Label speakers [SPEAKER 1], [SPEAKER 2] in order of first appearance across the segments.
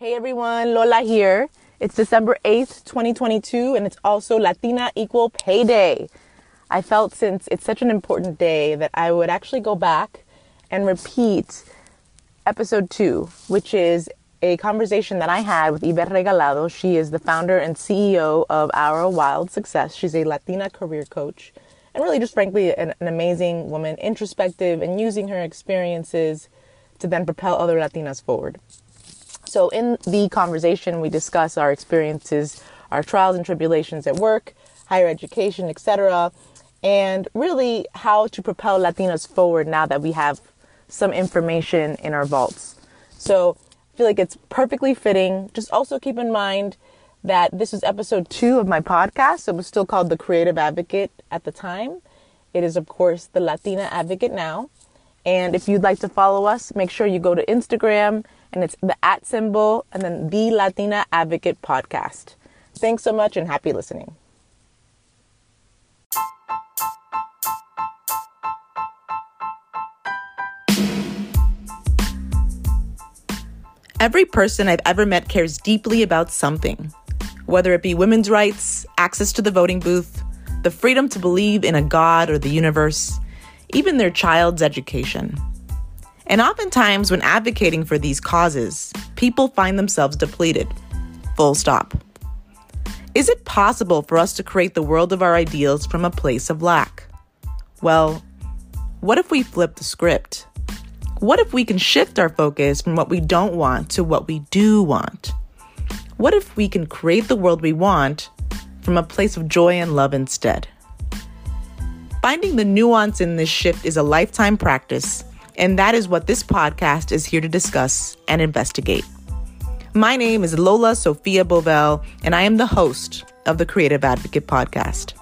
[SPEAKER 1] Hey everyone, Lola here. It's December 8th, 2022, and it's also Latina Equal Pay Day. I felt since it's such an important day that I would actually go back and repeat episode two, which is a conversation that I had with Yvette Regalado. She is the founder and CEO of Our Wild Success. She's a Latina career coach and really just frankly an, an amazing woman, introspective and using her experiences to then propel other Latinas forward. So in the conversation, we discuss our experiences, our trials and tribulations at work, higher education, etc., and really how to propel Latinas forward now that we have some information in our vaults. So I feel like it's perfectly fitting. Just also keep in mind that this is episode two of my podcast. It was still called The Creative Advocate at the time. It is, of course, the Latina Advocate now. And if you'd like to follow us, make sure you go to Instagram and it's the at symbol and then the Latina Advocate podcast. Thanks so much and happy listening. Every person I've ever met cares deeply about something, whether it be women's rights, access to the voting booth, the freedom to believe in a God or the universe, even their child's education. And oftentimes, when advocating for these causes, people find themselves depleted. Full stop. Is it possible for us to create the world of our ideals from a place of lack? Well, what if we flip the script? What if we can shift our focus from what we don't want to what we do want? What if we can create the world we want from a place of joy and love instead? Finding the nuance in this shift is a lifetime practice and that is what this podcast is here to discuss and investigate. My name is Lola Sofia Bovell, and I am the host of the Creative Advocate Podcast.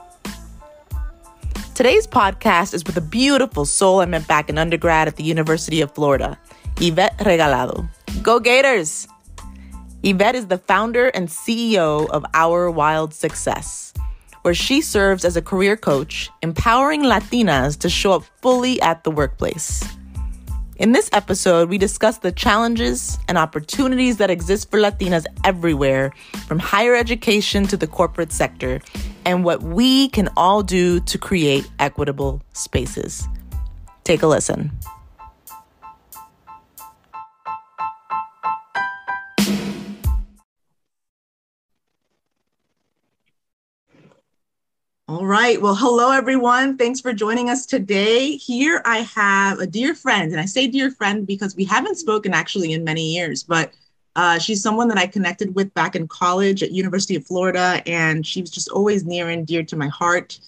[SPEAKER 1] Today's podcast is with a beautiful soul I met back in undergrad at the University of Florida, Yvette Regalado. Go Gators! Yvette is the founder and CEO of Our Wild Success, where she serves as a career coach, empowering Latinas to show up fully at the workplace. In this episode, we discuss the challenges and opportunities that exist for Latinas everywhere, from higher education to the corporate sector, and what we can all do to create equitable spaces. Take a listen. All right. Well, hello, everyone. Thanks for joining us today. Here I have a dear friend, and I say dear friend because we haven't spoken actually in many years, but uh, she's someone that I connected with back in college at University of Florida, and she was just always near and dear to my heart,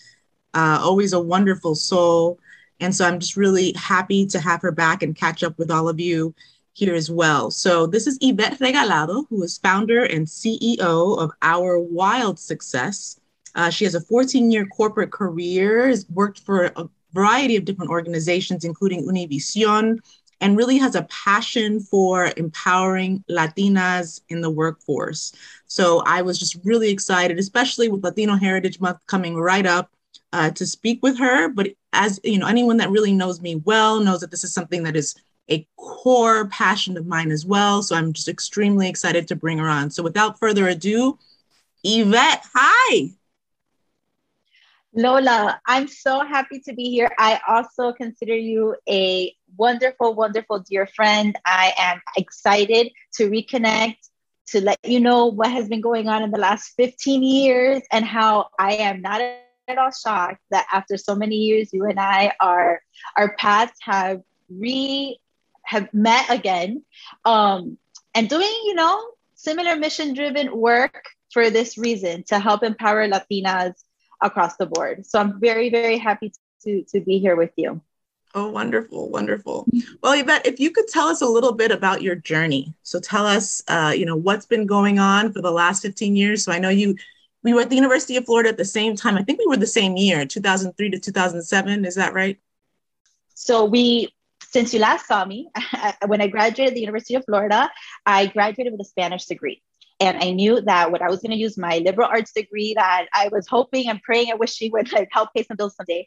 [SPEAKER 1] uh, always a wonderful soul. And so I'm just really happy to have her back and catch up with all of you here as well. So this is Yvette Regalado, who is founder and CEO of Our Wild Success. Uh, she has a 14 year corporate career, has worked for a variety of different organizations, including Univision, and really has a passion for empowering Latinas in the workforce. So I was just really excited, especially with Latino Heritage Month coming right up. Uh, to speak with her, but as you know, anyone that really knows me well knows that this is something that is a core passion of mine as well. So I'm just extremely excited to bring her on. So without further ado, Yvette, hi.
[SPEAKER 2] Lola, I'm so happy to be here. I also consider you a wonderful, wonderful dear friend. I am excited to reconnect, to let you know what has been going on in the last 15 years and how I am not at all shocked that after so many years, you and I are our paths have re have met again. Um, and doing, you know, similar mission driven work for this reason to help empower Latinas across the board. So I'm very, very happy to, to be here with you.
[SPEAKER 1] Oh, wonderful, wonderful. Well, Yvette, if you could tell us a little bit about your journey. So tell us, uh, you know, what's been going on for the last 15 years. So I know you, we were at the University of Florida at the same time. I think we were the same year, 2003 to 2007. Is that right?
[SPEAKER 2] So we, since you last saw me, when I graduated the University of Florida, I graduated with a Spanish degree. And I knew that when I was going to use my liberal arts degree that I was hoping and praying and wishing would like help pay some bills someday.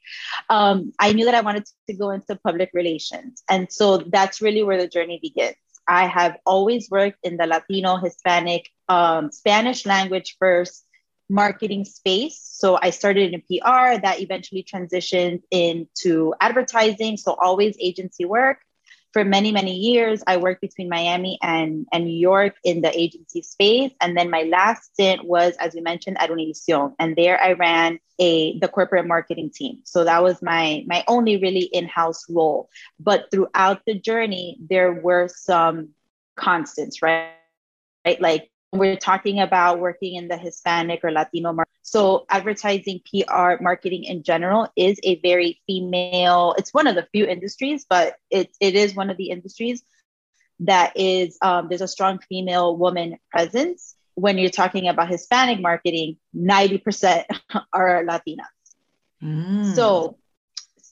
[SPEAKER 2] Um, I knew that I wanted to go into public relations. And so that's really where the journey begins. I have always worked in the Latino, Hispanic, um, Spanish language first marketing space. So I started in PR that eventually transitioned into advertising. So always agency work for many, many years, I worked between Miami and, and New York in the agency space. And then my last stint was, as we mentioned, at Univision. And there I ran a the corporate marketing team. So that was my my only really in-house role. But throughout the journey, there were some constants, right? Right. Like we're talking about working in the Hispanic or Latino market. So advertising, PR, marketing in general is a very female. It's one of the few industries, but it it is one of the industries that is um, there's a strong female woman presence. When you're talking about Hispanic marketing, ninety percent are Latinas. Mm. So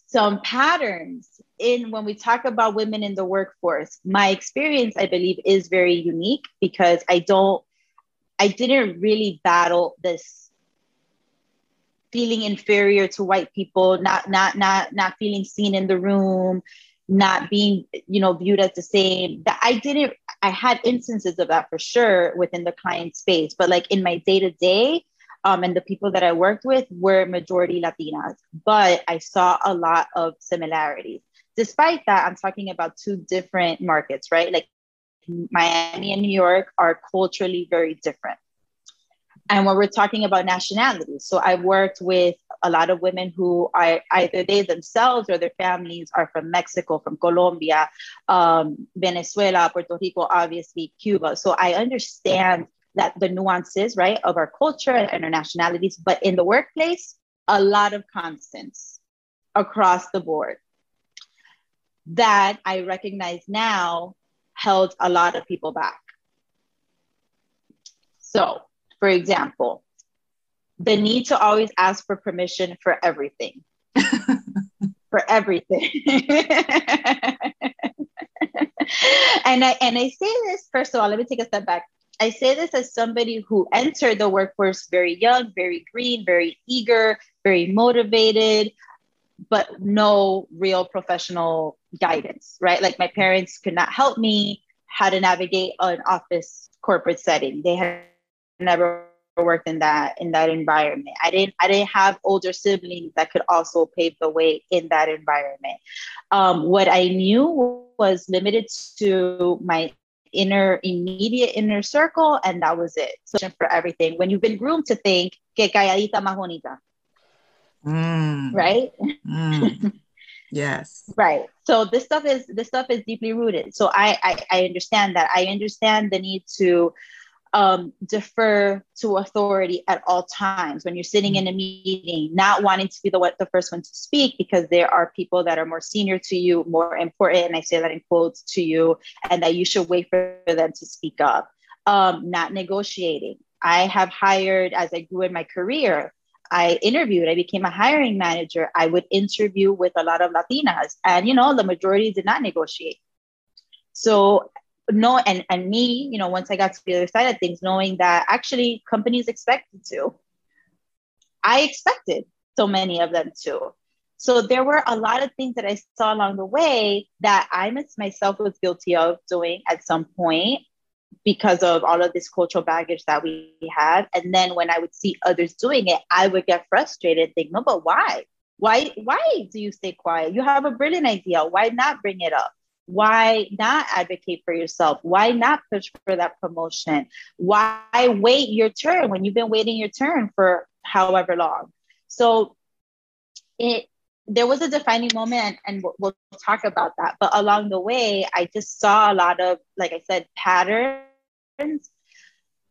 [SPEAKER 2] some patterns in when we talk about women in the workforce my experience i believe is very unique because i don't I didn't really battle this feeling inferior to white people, not not not not feeling seen in the room, not being you know viewed as the same. That I didn't. I had instances of that for sure within the client space, but like in my day to day, and the people that I worked with were majority Latinas, but I saw a lot of similarities. Despite that, I'm talking about two different markets, right? Like Miami and New York are culturally very different. And when we're talking about nationalities, so I've worked with a lot of women who are either they themselves or their families are from Mexico, from Colombia, um, Venezuela, Puerto Rico, obviously Cuba. So I understand that the nuances, right, of our culture and our nationalities, but in the workplace, a lot of constants across the board that I recognize now held a lot of people back. So, for example, the need to always ask for permission for everything. for everything. and I and I say this first of all, let me take a step back. I say this as somebody who entered the workforce very young, very green, very eager, very motivated, but no real professional guidance, right? Like my parents could not help me how to navigate an office corporate setting. They had never worked in that in that environment. I didn't I didn't have older siblings that could also pave the way in that environment. Um, what I knew was limited to my inner immediate inner circle and that was it so for everything when you've been groomed to think que calladita más bonita mm. right mm.
[SPEAKER 1] yes
[SPEAKER 2] right so this stuff is this stuff is deeply rooted so I, I i understand that i understand the need to um, defer to authority at all times when you're sitting in a meeting, not wanting to be the what the first one to speak because there are people that are more senior to you, more important, and I say that in quotes to you, and that you should wait for them to speak up. Um, not negotiating. I have hired as I grew in my career. I interviewed, I became a hiring manager. I would interview with a lot of Latinas, and you know, the majority did not negotiate. So no and and me you know once i got to the other side of things knowing that actually companies expected to i expected so many of them to so there were a lot of things that i saw along the way that i myself was guilty of doing at some point because of all of this cultural baggage that we have. and then when i would see others doing it i would get frustrated think no but why why why do you stay quiet you have a brilliant idea why not bring it up why not advocate for yourself? Why not push for that promotion? Why wait your turn when you've been waiting your turn for however long? So it there was a defining moment and we'll, we'll talk about that. But along the way, I just saw a lot of, like I said, patterns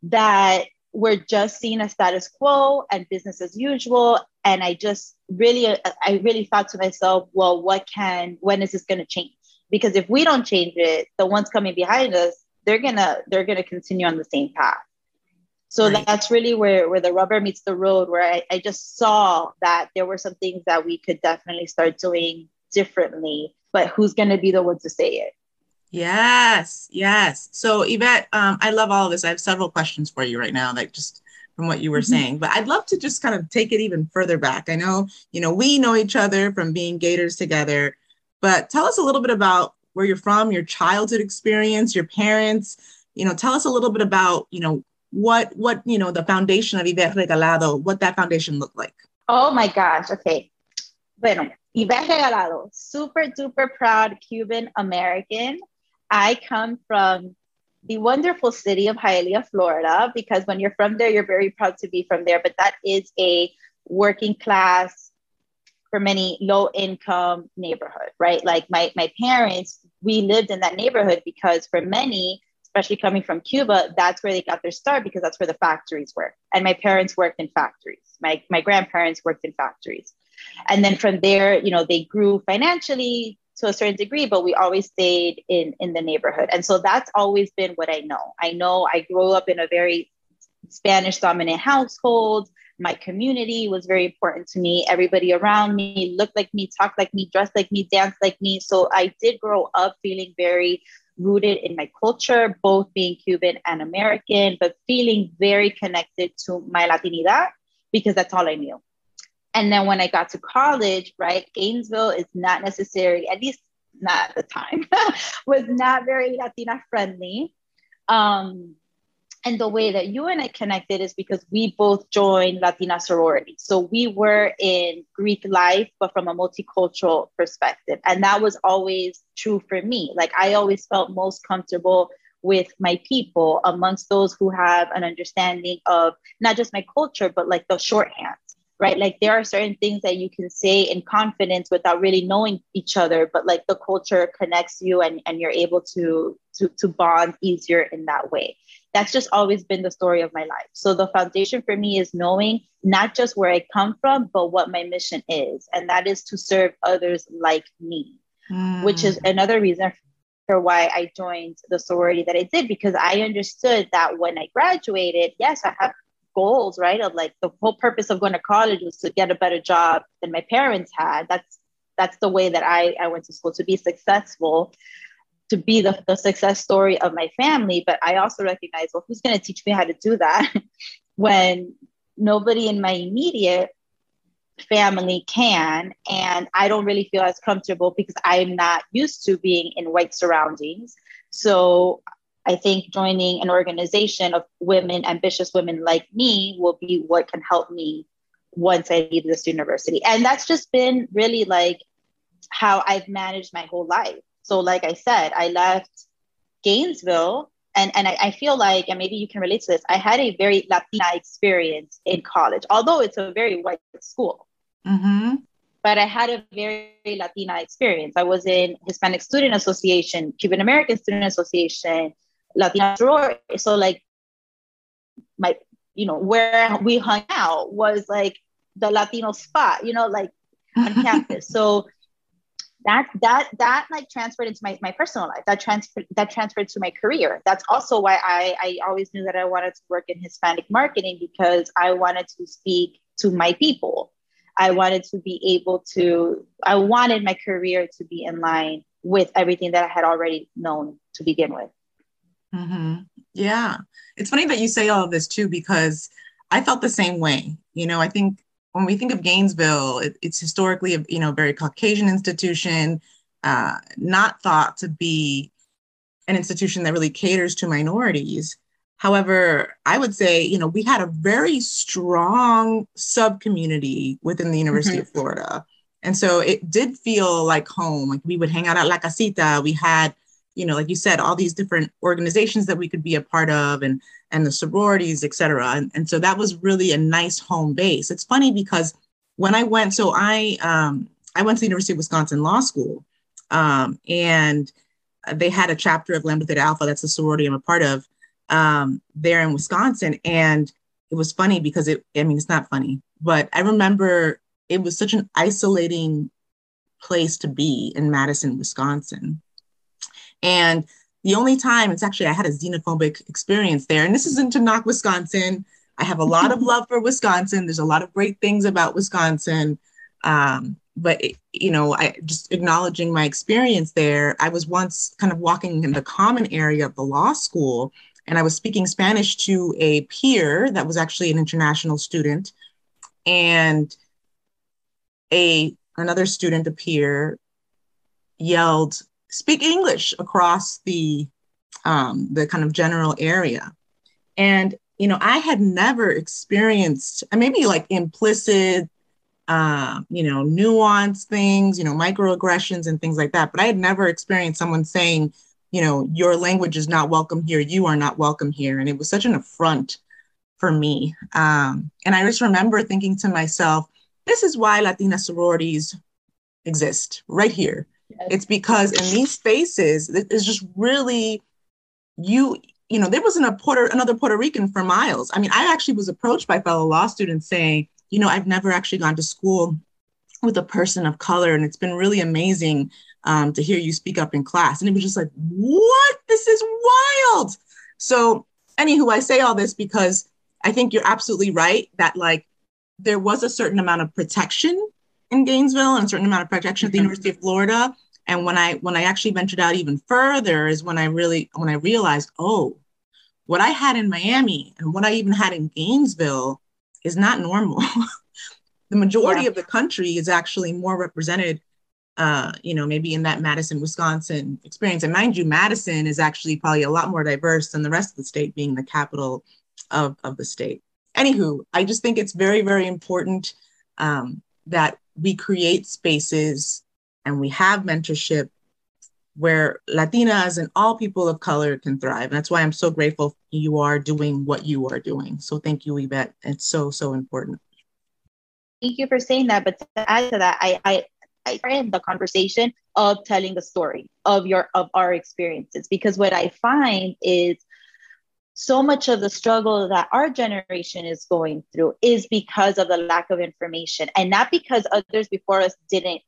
[SPEAKER 2] that were just seen as status quo and business as usual. And I just really, I really thought to myself, well, what can, when is this going to change? because if we don't change it the ones coming behind us they're gonna they're gonna continue on the same path so right. that's really where where the rubber meets the road where I, I just saw that there were some things that we could definitely start doing differently but who's gonna be the one to say it
[SPEAKER 1] yes yes so yvette um, i love all of this i have several questions for you right now like just from what you were mm-hmm. saying but i'd love to just kind of take it even further back i know you know we know each other from being gators together but tell us a little bit about where you're from, your childhood experience, your parents. You know, tell us a little bit about, you know, what what you know the foundation of Yvette Regalado, what that foundation looked like.
[SPEAKER 2] Oh my gosh. Okay. Bueno, Yvette Regalado, super duper proud Cuban American. I come from the wonderful city of Hialeah, Florida, because when you're from there, you're very proud to be from there. But that is a working class, for many low income neighborhood, right? Like my, my parents, we lived in that neighborhood because for many, especially coming from Cuba, that's where they got their start because that's where the factories were. And my parents worked in factories. My, my grandparents worked in factories. And then from there, you know, they grew financially to a certain degree, but we always stayed in, in the neighborhood. And so that's always been what I know. I know I grew up in a very Spanish dominant household. My community was very important to me. Everybody around me looked like me, talked like me, dressed like me, danced like me. So I did grow up feeling very rooted in my culture, both being Cuban and American, but feeling very connected to my Latinidad because that's all I knew. And then when I got to college, right, Gainesville is not necessarily, at least not at the time, was not very Latina friendly. Um, and the way that you and I connected is because we both joined Latina sorority. So we were in Greek life, but from a multicultural perspective. And that was always true for me. Like I always felt most comfortable with my people amongst those who have an understanding of not just my culture, but like the shorthand right? Like there are certain things that you can say in confidence without really knowing each other, but like the culture connects you and, and you're able to, to, to bond easier in that way. That's just always been the story of my life. So the foundation for me is knowing not just where I come from, but what my mission is. And that is to serve others like me, mm. which is another reason for why I joined the sorority that I did, because I understood that when I graduated, yes, I have goals, right? Of like the whole purpose of going to college was to get a better job than my parents had. That's that's the way that I, I went to school to be successful, to be the, the success story of my family. But I also recognize, well, who's going to teach me how to do that when nobody in my immediate family can and i don't really feel as comfortable because i'm not used to being in white surroundings so I think joining an organization of women, ambitious women like me, will be what can help me once I leave this university. And that's just been really like how I've managed my whole life. So, like I said, I left Gainesville, and, and I, I feel like, and maybe you can relate to this, I had a very Latina experience in college, although it's a very white school. Mm-hmm but I had a very Latina experience. I was in Hispanic Student Association, Cuban American Student Association, Latina sorority. So like my, you know, where we hung out was like the Latino spot, you know, like on campus. So that that that like transferred into my, my personal life. That transferred that transferred to my career. That's also why I, I always knew that I wanted to work in Hispanic marketing because I wanted to speak to my people. I wanted to be able to, I wanted my career to be in line with everything that I had already known to begin with.
[SPEAKER 1] Mm-hmm. Yeah. It's funny that you say all of this too, because I felt the same way. You know, I think when we think of Gainesville, it, it's historically a you know very Caucasian institution, uh, not thought to be an institution that really caters to minorities. However, I would say you know we had a very strong sub community within the University mm-hmm. of Florida, and so it did feel like home. Like we would hang out at La Casita. We had you know, like you said, all these different organizations that we could be a part of and and the sororities, et cetera. And, and so that was really a nice home base. It's funny because when I went, so I um, I went to the University of Wisconsin Law School, um, and they had a chapter of Lambda Theta Alpha. That's the sorority I'm a part of um, there in Wisconsin, and it was funny because it. I mean, it's not funny, but I remember it was such an isolating place to be in Madison, Wisconsin. And the only time it's actually I had a xenophobic experience there, and this isn't to knock Wisconsin. I have a lot of love for Wisconsin. There's a lot of great things about Wisconsin. Um, but you know, I just acknowledging my experience there. I was once kind of walking in the common area of the law school, and I was speaking Spanish to a peer that was actually an international student, and a another student, a peer, yelled speak English across the um, the kind of general area. And you know, I had never experienced, maybe like implicit, uh, you know, nuanced things, you know, microaggressions and things like that. But I had never experienced someone saying, you know, your language is not welcome here. You are not welcome here. And it was such an affront for me. Um, and I just remember thinking to myself, this is why Latina sororities exist right here. It's because in these spaces, it's just really you. You know, there wasn't a Puerto another Puerto Rican for miles. I mean, I actually was approached by fellow law students saying, you know, I've never actually gone to school with a person of color, and it's been really amazing um, to hear you speak up in class. And it was just like, what? This is wild. So, anywho, I say all this because I think you're absolutely right that like there was a certain amount of protection in Gainesville and a certain amount of protection at the mm-hmm. University of Florida. And when I when I actually ventured out even further is when I really when I realized, oh, what I had in Miami and what I even had in Gainesville is not normal. the majority yeah. of the country is actually more represented uh, you know, maybe in that Madison, Wisconsin experience. And mind you, Madison is actually probably a lot more diverse than the rest of the state, being the capital of, of the state. Anywho, I just think it's very, very important um, that we create spaces and we have mentorship where Latinas and all people of color can thrive. And that's why I'm so grateful you are doing what you are doing. So thank you, Yvette. It's so, so important.
[SPEAKER 2] Thank you for saying that. But to add to that, I, I, I frame the conversation of telling the story of your of our experiences because what I find is so much of the struggle that our generation is going through is because of the lack of information and not because others before us didn't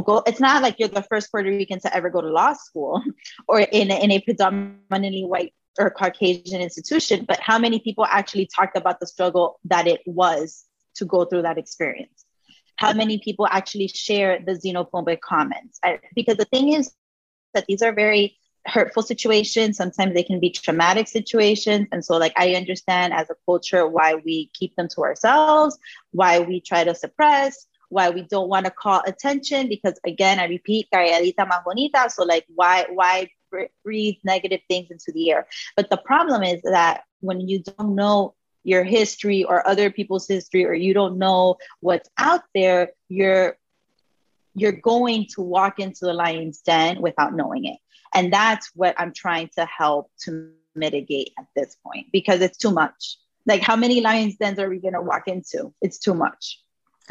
[SPEAKER 2] go it's not like you're the first puerto rican to ever go to law school or in a, in a predominantly white or caucasian institution but how many people actually talked about the struggle that it was to go through that experience? How many people actually share the xenophobic comments? I, because the thing is that these are very hurtful situations. Sometimes they can be traumatic situations. And so like i understand as a culture why we keep them to ourselves why we try to suppress why we don't want to call attention because again i repeat calladita más bonita so like why why breathe negative things into the air but the problem is that when you don't know your history or other people's history or you don't know what's out there you're you're going to walk into the lion's den without knowing it and that's what I'm trying to help to mitigate at this point because it's too much. Like, how many lions dens are we going to walk into? It's too much.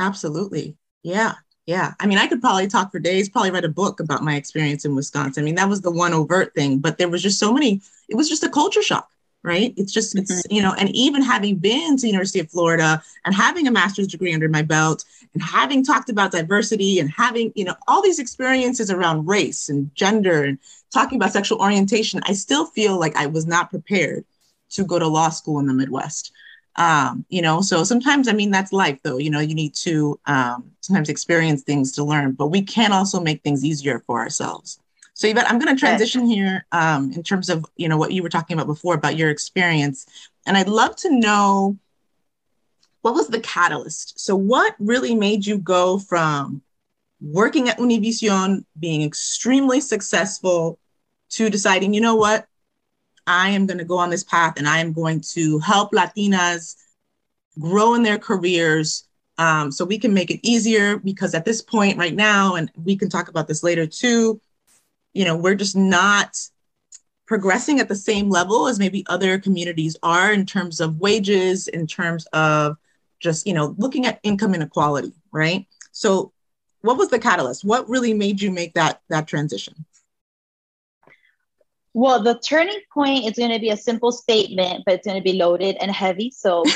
[SPEAKER 1] Absolutely. Yeah. Yeah. I mean, I could probably talk for days, probably write a book about my experience in Wisconsin. I mean, that was the one overt thing, but there was just so many, it was just a culture shock right? It's just, it's, mm-hmm. you know, and even having been to the University of Florida and having a master's degree under my belt and having talked about diversity and having, you know, all these experiences around race and gender and talking about sexual orientation, I still feel like I was not prepared to go to law school in the Midwest. Um, you know, so sometimes, I mean, that's life though, you know, you need to um, sometimes experience things to learn, but we can also make things easier for ourselves. So Yvette, I'm going to transition here um, in terms of you know what you were talking about before about your experience, and I'd love to know what was the catalyst. So what really made you go from working at Univision, being extremely successful, to deciding, you know what, I am going to go on this path and I am going to help Latinas grow in their careers um, so we can make it easier because at this point right now, and we can talk about this later too, you know, we're just not progressing at the same level as maybe other communities are in terms of wages, in terms of just, you know, looking at income inequality, right? So what was the catalyst? What really made you make that that transition?
[SPEAKER 2] Well, the turning point is going to be a simple statement, but it's going to be loaded and heavy. So,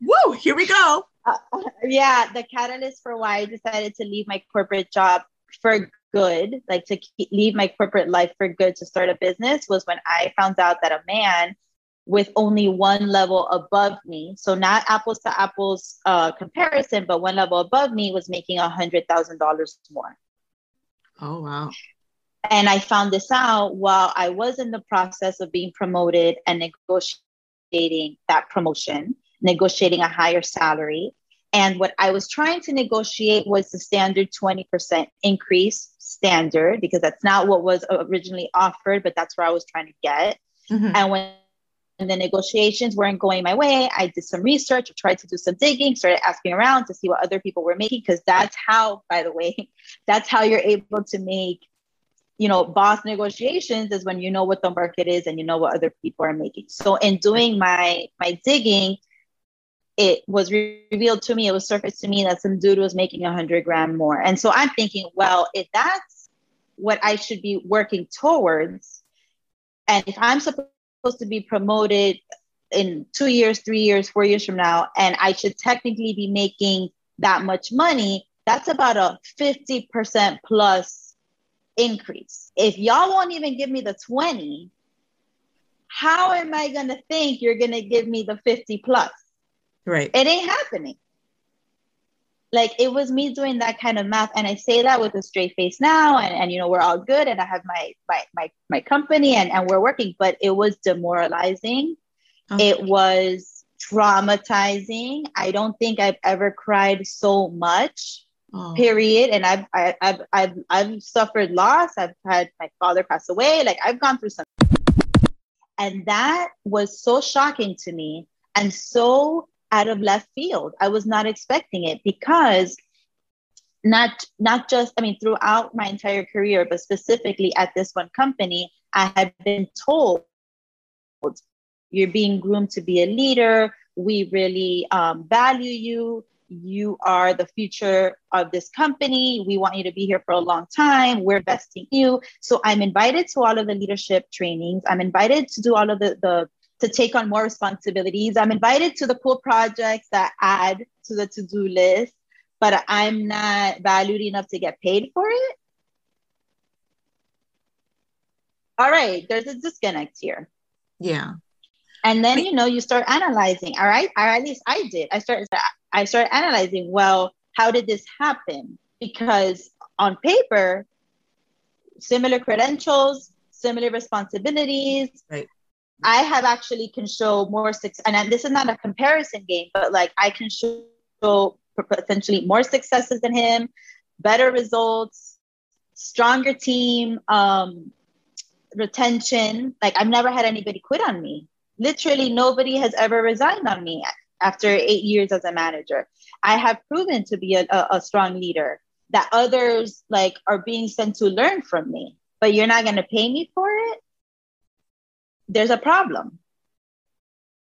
[SPEAKER 1] whoa, here we go.
[SPEAKER 2] Uh, yeah, the catalyst for why I decided to leave my corporate job for good, like to keep, leave my corporate life for good to start a business, was when I found out that a man with only one level above me, so not apples to apples uh, comparison, but one level above me was making a hundred thousand dollars more.
[SPEAKER 1] Oh wow!
[SPEAKER 2] And I found this out while I was in the process of being promoted and negotiating that promotion, negotiating a higher salary. And what I was trying to negotiate was the standard 20% increase standard because that's not what was originally offered, but that's where I was trying to get. Mm-hmm. And when the negotiations weren't going my way, I did some research, I tried to do some digging, started asking around to see what other people were making, because that's how, by the way, that's how you're able to make, you know, boss negotiations is when you know what the market is and you know what other people are making. So in doing my my digging, it was revealed to me, it was surfaced to me that some dude was making a hundred grand more. And so I'm thinking, well, if that's what I should be working towards, and if I'm supposed to be promoted in two years, three years, four years from now, and I should technically be making that much money, that's about a 50% plus increase. If y'all won't even give me the 20, how am I going to think you're going to give me the 50 plus?
[SPEAKER 1] Right.
[SPEAKER 2] It ain't happening. Like it was me doing that kind of math. And I say that with a straight face now. And, and you know, we're all good and I have my my my, my company and, and we're working, but it was demoralizing. Okay. It was traumatizing. I don't think I've ever cried so much. Oh. Period. And I've, I, I've I've I've suffered loss. I've had my father pass away. Like I've gone through some and that was so shocking to me and so out of left field. I was not expecting it because not not just I mean throughout my entire career, but specifically at this one company, I had been told you're being groomed to be a leader. We really um, value you. You are the future of this company. We want you to be here for a long time. We're investing you. So I'm invited to all of the leadership trainings. I'm invited to do all of the, the to take on more responsibilities. I'm invited to the cool projects that add to the to do list, but I'm not valued enough to get paid for it. All right, there's a disconnect here.
[SPEAKER 1] Yeah.
[SPEAKER 2] And then you know you start analyzing. All right, or at least I did. I started I started analyzing. Well, how did this happen? Because on paper, similar credentials, similar responsibilities,
[SPEAKER 1] right.
[SPEAKER 2] I have actually can show more success, and this is not a comparison game, but like I can show potentially more successes than him, better results, stronger team, um, retention. Like I've never had anybody quit on me. Literally, nobody has ever resigned on me after eight years as a manager. I have proven to be a, a, strong leader that others like are being sent to learn from me, but you're not going to pay me for it there's a problem.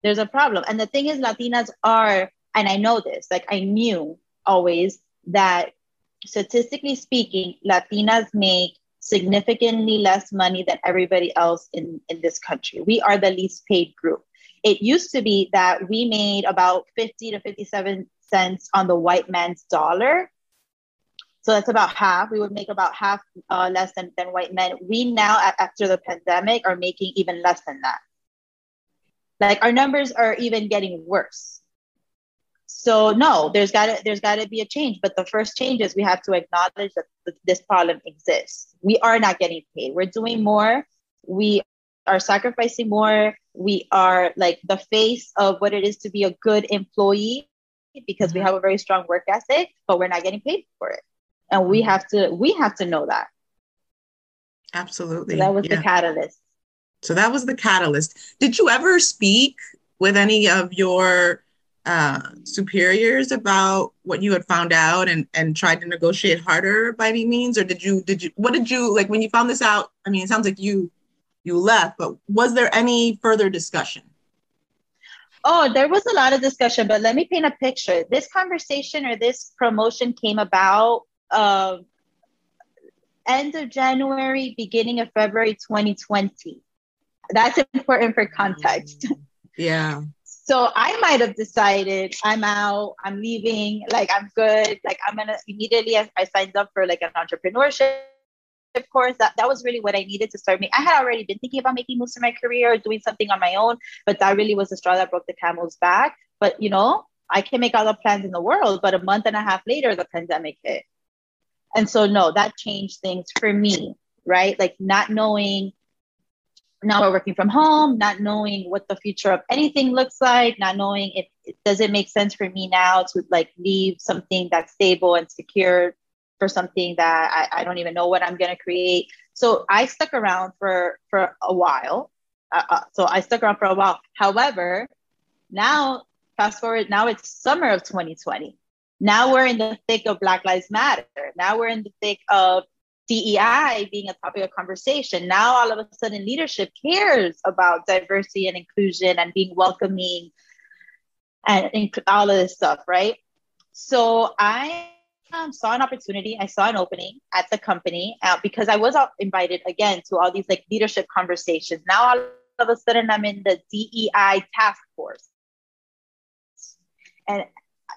[SPEAKER 2] There's a problem. And the thing is, Latinas are, and I know this, like I knew always that statistically speaking, Latinas make significantly less money than everybody else in, in this country. We are the least paid group. It used to be that we made about 50 to 57 cents on the white man's dollar so that's about half. We would make about half uh, less than, than white men. We now, after the pandemic, are making even less than that. Like our numbers are even getting worse. So no, there's got to there's got to be a change. But the first change is we have to acknowledge that this problem exists. We are not getting paid. We're doing more. We are sacrificing more. We are like the face of what it is to be a good employee because we mm-hmm. have a very strong work ethic, but we're not getting paid for it. And we have to we have to know that.
[SPEAKER 1] Absolutely.
[SPEAKER 2] So that was yeah. the catalyst.
[SPEAKER 1] So that was the catalyst. Did you ever speak with any of your uh, superiors about what you had found out and and tried to negotiate harder by any means? Or did you did you what did you like when you found this out i mean it sounds like you you left but was there any further discussion
[SPEAKER 2] Oh, there was a lot of discussion, but let me paint a picture. This conversation or this promotion came about uh, end of January, beginning of February 2020. That's important for context.
[SPEAKER 1] Yeah.
[SPEAKER 2] So I might have decided I'm out, I'm leaving, like I'm good, like I'm gonna immediately I, I signed up for like an entrepreneurship of course that, that was really what i needed to start me i had already been thinking about making moves in my career doing something on my own but that really was the straw that broke the camel's back but you know i can make all the plans in the world but a month and a half later the pandemic hit and so, no, that changed things for me, right? Like not knowing now we're working from home, not knowing what the future of anything looks like, not knowing if does it make sense for me now to like leave something that's stable and secure for something that I, I don't even know what I'm going to create. So I stuck around for for a while. Uh, uh, so I stuck around for a while. However, now fast forward, now it's summer of 2020. Now we're in the thick of Black Lives Matter. Now we're in the thick of DEI being a topic of conversation. Now, all of a sudden, leadership cares about diversity and inclusion and being welcoming and, all of this stuff, right? So I um, saw an opportunity. I saw an opening at the company uh, because I was invited again to all these like leadership conversations. Now, all of a sudden, I'm in the DEI task force and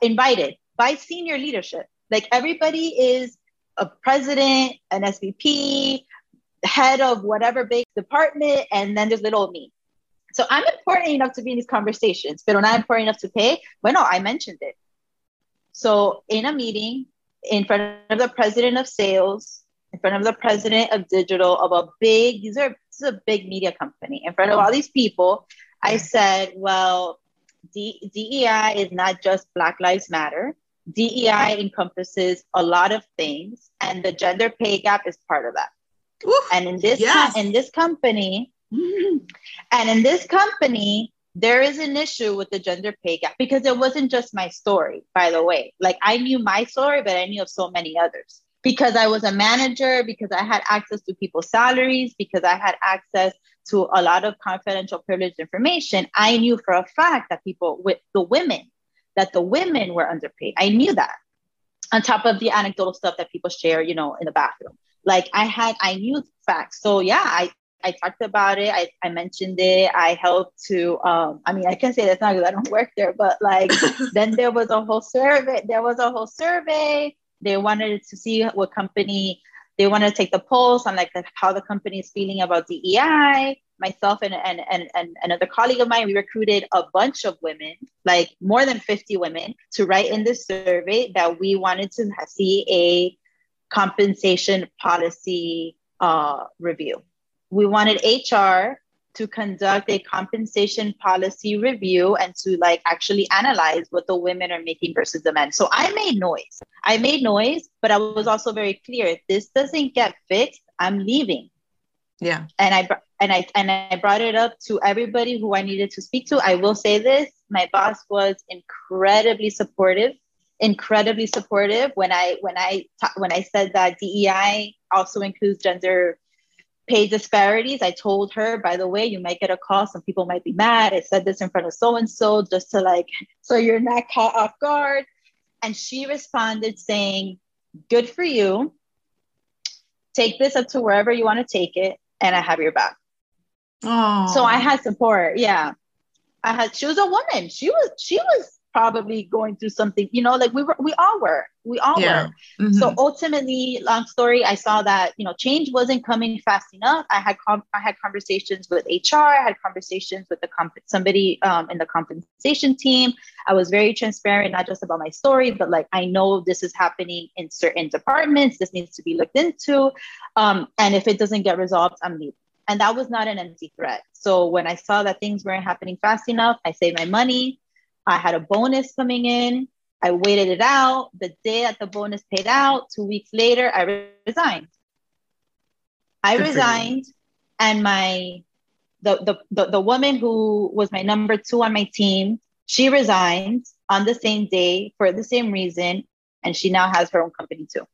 [SPEAKER 2] invited by senior leadership. Like everybody is a president, an SVP, head of whatever big department, and then there's little me. So I'm important enough to be in these conversations, but when I'm important enough to pay. Well, no, I mentioned it. So in a meeting, in front of the president of sales, in front of the president of digital of a big, these are this is a big media company, in front of all these people, I said, well, D- DEI is not just Black Lives Matter. DEI encompasses a lot of things, and the gender pay gap is part of that. Oof, and in this yes. in this company, and in this company, there is an issue with the gender pay gap because it wasn't just my story, by the way. Like I knew my story, but I knew of so many others because I was a manager, because I had access to people's salaries, because I had access to a lot of confidential privileged information. I knew for a fact that people with the women that the women were underpaid. I knew that. On top of the anecdotal stuff that people share, you know, in the bathroom. Like I had, I knew facts. So yeah, I I talked about it. I, I mentioned it. I helped to, um, I mean, I can say that's not because I don't work there, but like then there was a whole survey. There was a whole survey. They wanted to see what company, they wanted to take the pulse on like how the company is feeling about DEI myself and, and, and, and another colleague of mine, we recruited a bunch of women, like more than 50 women, to write in this survey that we wanted to see a compensation policy uh, review. We wanted HR to conduct a compensation policy review and to like actually analyze what the women are making versus the men. So I made noise. I made noise, but I was also very clear. If this doesn't get fixed, I'm leaving.
[SPEAKER 1] Yeah.
[SPEAKER 2] And I and I and I brought it up to everybody who I needed to speak to. I will say this: my boss was incredibly supportive, incredibly supportive when I when I when I said that DEI also includes gender pay disparities. I told her, by the way, you might get a call. Some people might be mad. I said this in front of so and so just to like, so you're not caught off guard. And she responded saying, "Good for you. Take this up to wherever you want to take it." and I have your back. Oh. So I had support. Yeah. I had she was a woman. She was she was probably going through something, you know, like we were we all were. We all yeah. were. Mm-hmm. So ultimately, long story, I saw that, you know, change wasn't coming fast enough. I had com- I had conversations with HR, I had conversations with the comp- somebody um, in the compensation team. I was very transparent, not just about my story, but like I know this is happening in certain departments. This needs to be looked into. Um, and if it doesn't get resolved, I'm leaving. And that was not an empty threat. So when I saw that things weren't happening fast enough, I saved my money. I had a bonus coming in. I waited it out. The day that the bonus paid out, two weeks later, I resigned. I Good resigned, and my the, the the the woman who was my number two on my team, she resigned on the same day for the same reason, and she now has her own company too.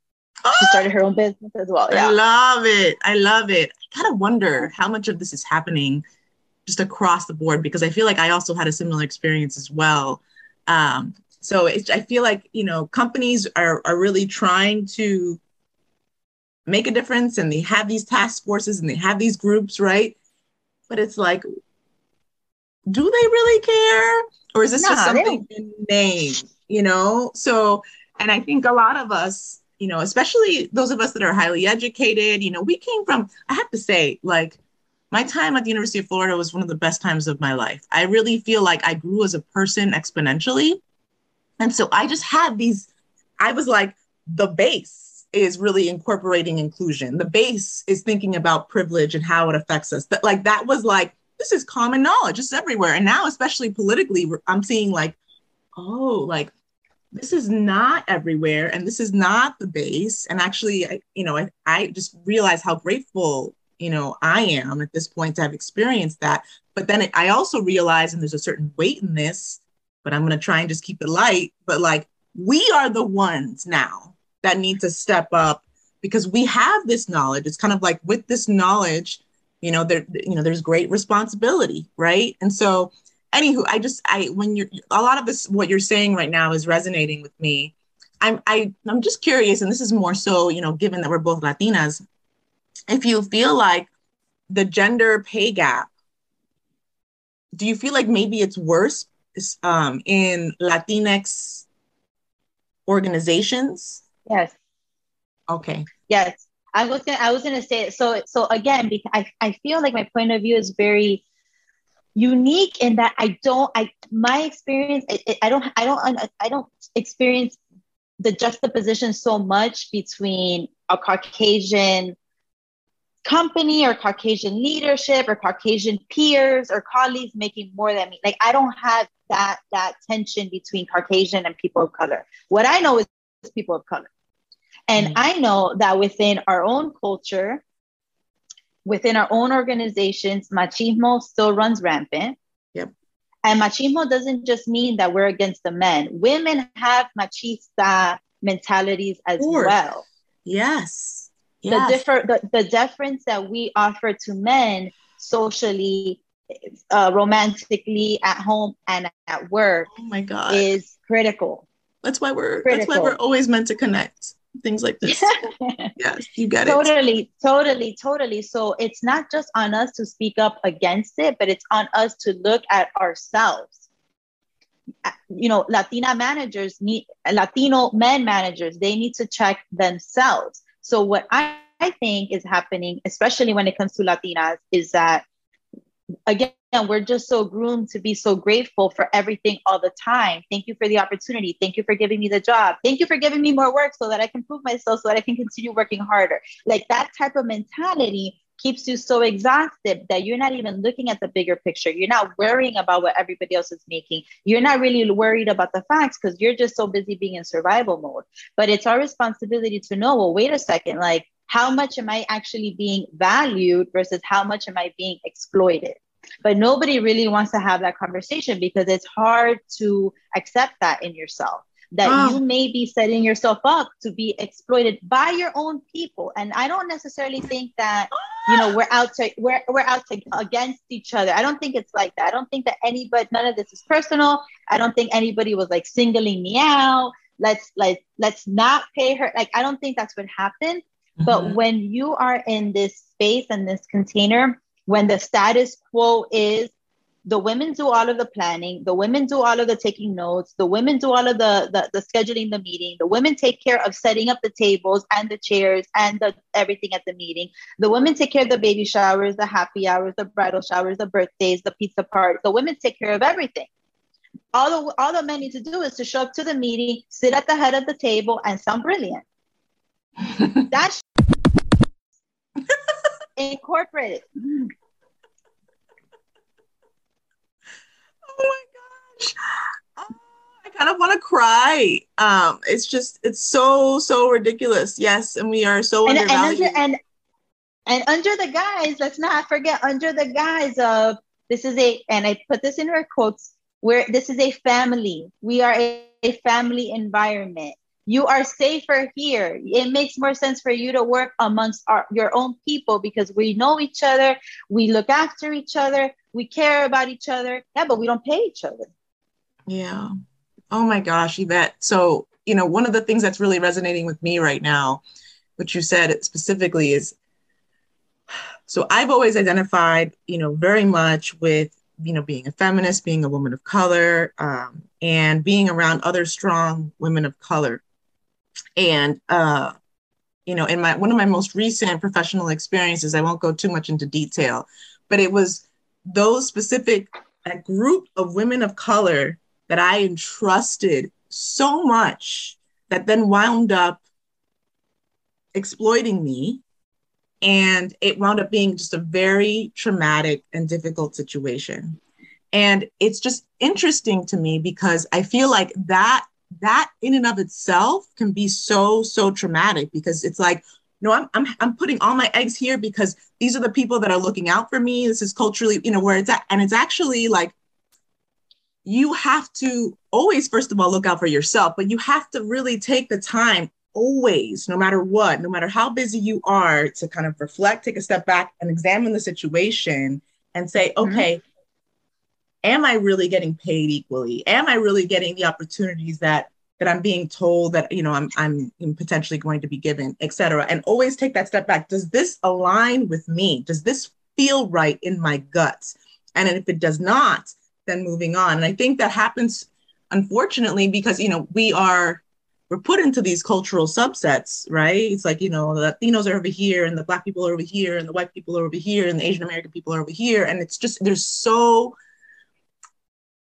[SPEAKER 2] Oh, she started her own business as well.
[SPEAKER 1] Yeah. I love it. I love it. I kind of wonder how much of this is happening just across the board because I feel like I also had a similar experience as well. Um, so it's, I feel like you know companies are are really trying to make a difference, and they have these task forces and they have these groups, right? But it's like, do they really care, or is this just something in name? You know, so and I think a lot of us you know, especially those of us that are highly educated, you know, we came from, I have to say, like, my time at the University of Florida was one of the best times of my life. I really feel like I grew as a person exponentially. And so I just had these, I was like the base. is really incorporating inclusion. The base is thinking about privilege and how it affects us. But like that was like, this is common knowledge, it's everywhere. And now, especially politically, I'm seeing like, oh, like this is not everywhere and this is not the base. And actually, I, you know, I, I just realized how grateful, you know, I am at this point to have experienced that. But then it, I also realize, and there's a certain weight in this, but I'm going to try and just keep it light. But like, we are the ones now that need to step up because we have this knowledge. It's kind of like with this knowledge, you know, there, you know, there's great responsibility, right? And so, anywho, I just, I, when you're, a lot of this, what you're saying right now is resonating with me. I'm, I, I'm just curious, and this is more so, you know, given that we're both Latinas, if you feel like the gender pay gap, do you feel like maybe it's worse um, in Latinx organizations?
[SPEAKER 2] Yes.
[SPEAKER 1] Okay.
[SPEAKER 2] Yes. I was gonna I was gonna say it. So so again, because I, I feel like my point of view is very unique in that I don't I my experience I, I don't I don't I don't experience the juxtaposition so much between a Caucasian company or Caucasian leadership or Caucasian peers or colleagues making more than me. Like I don't have that that tension between Caucasian and people of color. What I know is people of color. And mm-hmm. I know that within our own culture, within our own organizations, machismo still runs rampant.
[SPEAKER 1] Yep.
[SPEAKER 2] And machismo doesn't just mean that we're against the men. Women have machista mentalities as well.
[SPEAKER 1] Yes.
[SPEAKER 2] Yes. The differ the, the deference that we offer to men socially, uh, romantically, at home and at work
[SPEAKER 1] oh my God.
[SPEAKER 2] is critical.
[SPEAKER 1] That's why we're critical. that's why we're always meant to connect things like this. yes, you get
[SPEAKER 2] totally, it. Totally, totally, totally. So it's not just on us to speak up against it, but it's on us to look at ourselves. You know, Latina managers need Latino men managers, they need to check themselves. So what I, I think is happening, especially when it comes to Latinas, is that again, we're just so groomed to be so grateful for everything all the time. Thank you for the opportunity. Thank you for giving me the job. Thank you for giving me more work so that I can prove myself, so that I can continue working harder. Like that type of mentality keeps you so exhausted that you're not even looking at the bigger picture. You're not worrying about what everybody else is making. You're not really worried about the facts because you're just so busy being in survival mode. But it's our responsibility to know well, wait a second, like, how much am I actually being valued versus how much am I being exploited? But nobody really wants to have that conversation because it's hard to accept that in yourself that oh. you may be setting yourself up to be exploited by your own people and i don't necessarily think that you know we're out to we're, we're out to against each other. I don't think it's like that. I don't think that anybody none of this is personal. I don't think anybody was like singling me out. Let's like let's not pay her. Like i don't think that's what happened. Mm-hmm. but when you are in this space and this container when the status quo is the women do all of the planning. The women do all of the taking notes. The women do all of the, the, the scheduling the meeting. The women take care of setting up the tables and the chairs and the everything at the meeting. The women take care of the baby showers the happy hours the bridal showers the birthdays the pizza party the women take care of everything. All the, all the men need to do is to show up to the meeting sit at the head of the table and sound brilliant. That's incorporated
[SPEAKER 1] my gosh. Oh, I kind of want to cry. Um, it's just it's so so ridiculous. Yes, and we are so
[SPEAKER 2] and,
[SPEAKER 1] undervalued.
[SPEAKER 2] And under, and, and under the guise, let's not forget under the guise of this is a and I put this in her quotes where this is a family. We are a, a family environment you are safer here. It makes more sense for you to work amongst our, your own people because we know each other, we look after each other, we care about each other. Yeah, but we don't pay each other.
[SPEAKER 1] Yeah. Oh my gosh, Yvette. So, you know, one of the things that's really resonating with me right now, which you said specifically is so I've always identified, you know, very much with, you know, being a feminist, being a woman of color, um, and being around other strong women of color. And uh, you know, in my one of my most recent professional experiences, I won't go too much into detail, but it was those specific a group of women of color that I entrusted so much that then wound up exploiting me. And it wound up being just a very traumatic and difficult situation. And it's just interesting to me because I feel like that that in and of itself can be so so traumatic because it's like no I'm, I'm i'm putting all my eggs here because these are the people that are looking out for me this is culturally you know where it's at and it's actually like you have to always first of all look out for yourself but you have to really take the time always no matter what no matter how busy you are to kind of reflect take a step back and examine the situation and say mm-hmm. okay mm-hmm am I really getting paid equally? Am I really getting the opportunities that that I'm being told that you know I'm I'm potentially going to be given, et cetera? And always take that step back. Does this align with me? Does this feel right in my guts? And if it does not, then moving on. And I think that happens unfortunately because you know we are we're put into these cultural subsets, right? It's like, you know, the Latinos are over here and the Black people are over here and the white people are over here and the Asian American people are over here. And it's just, there's so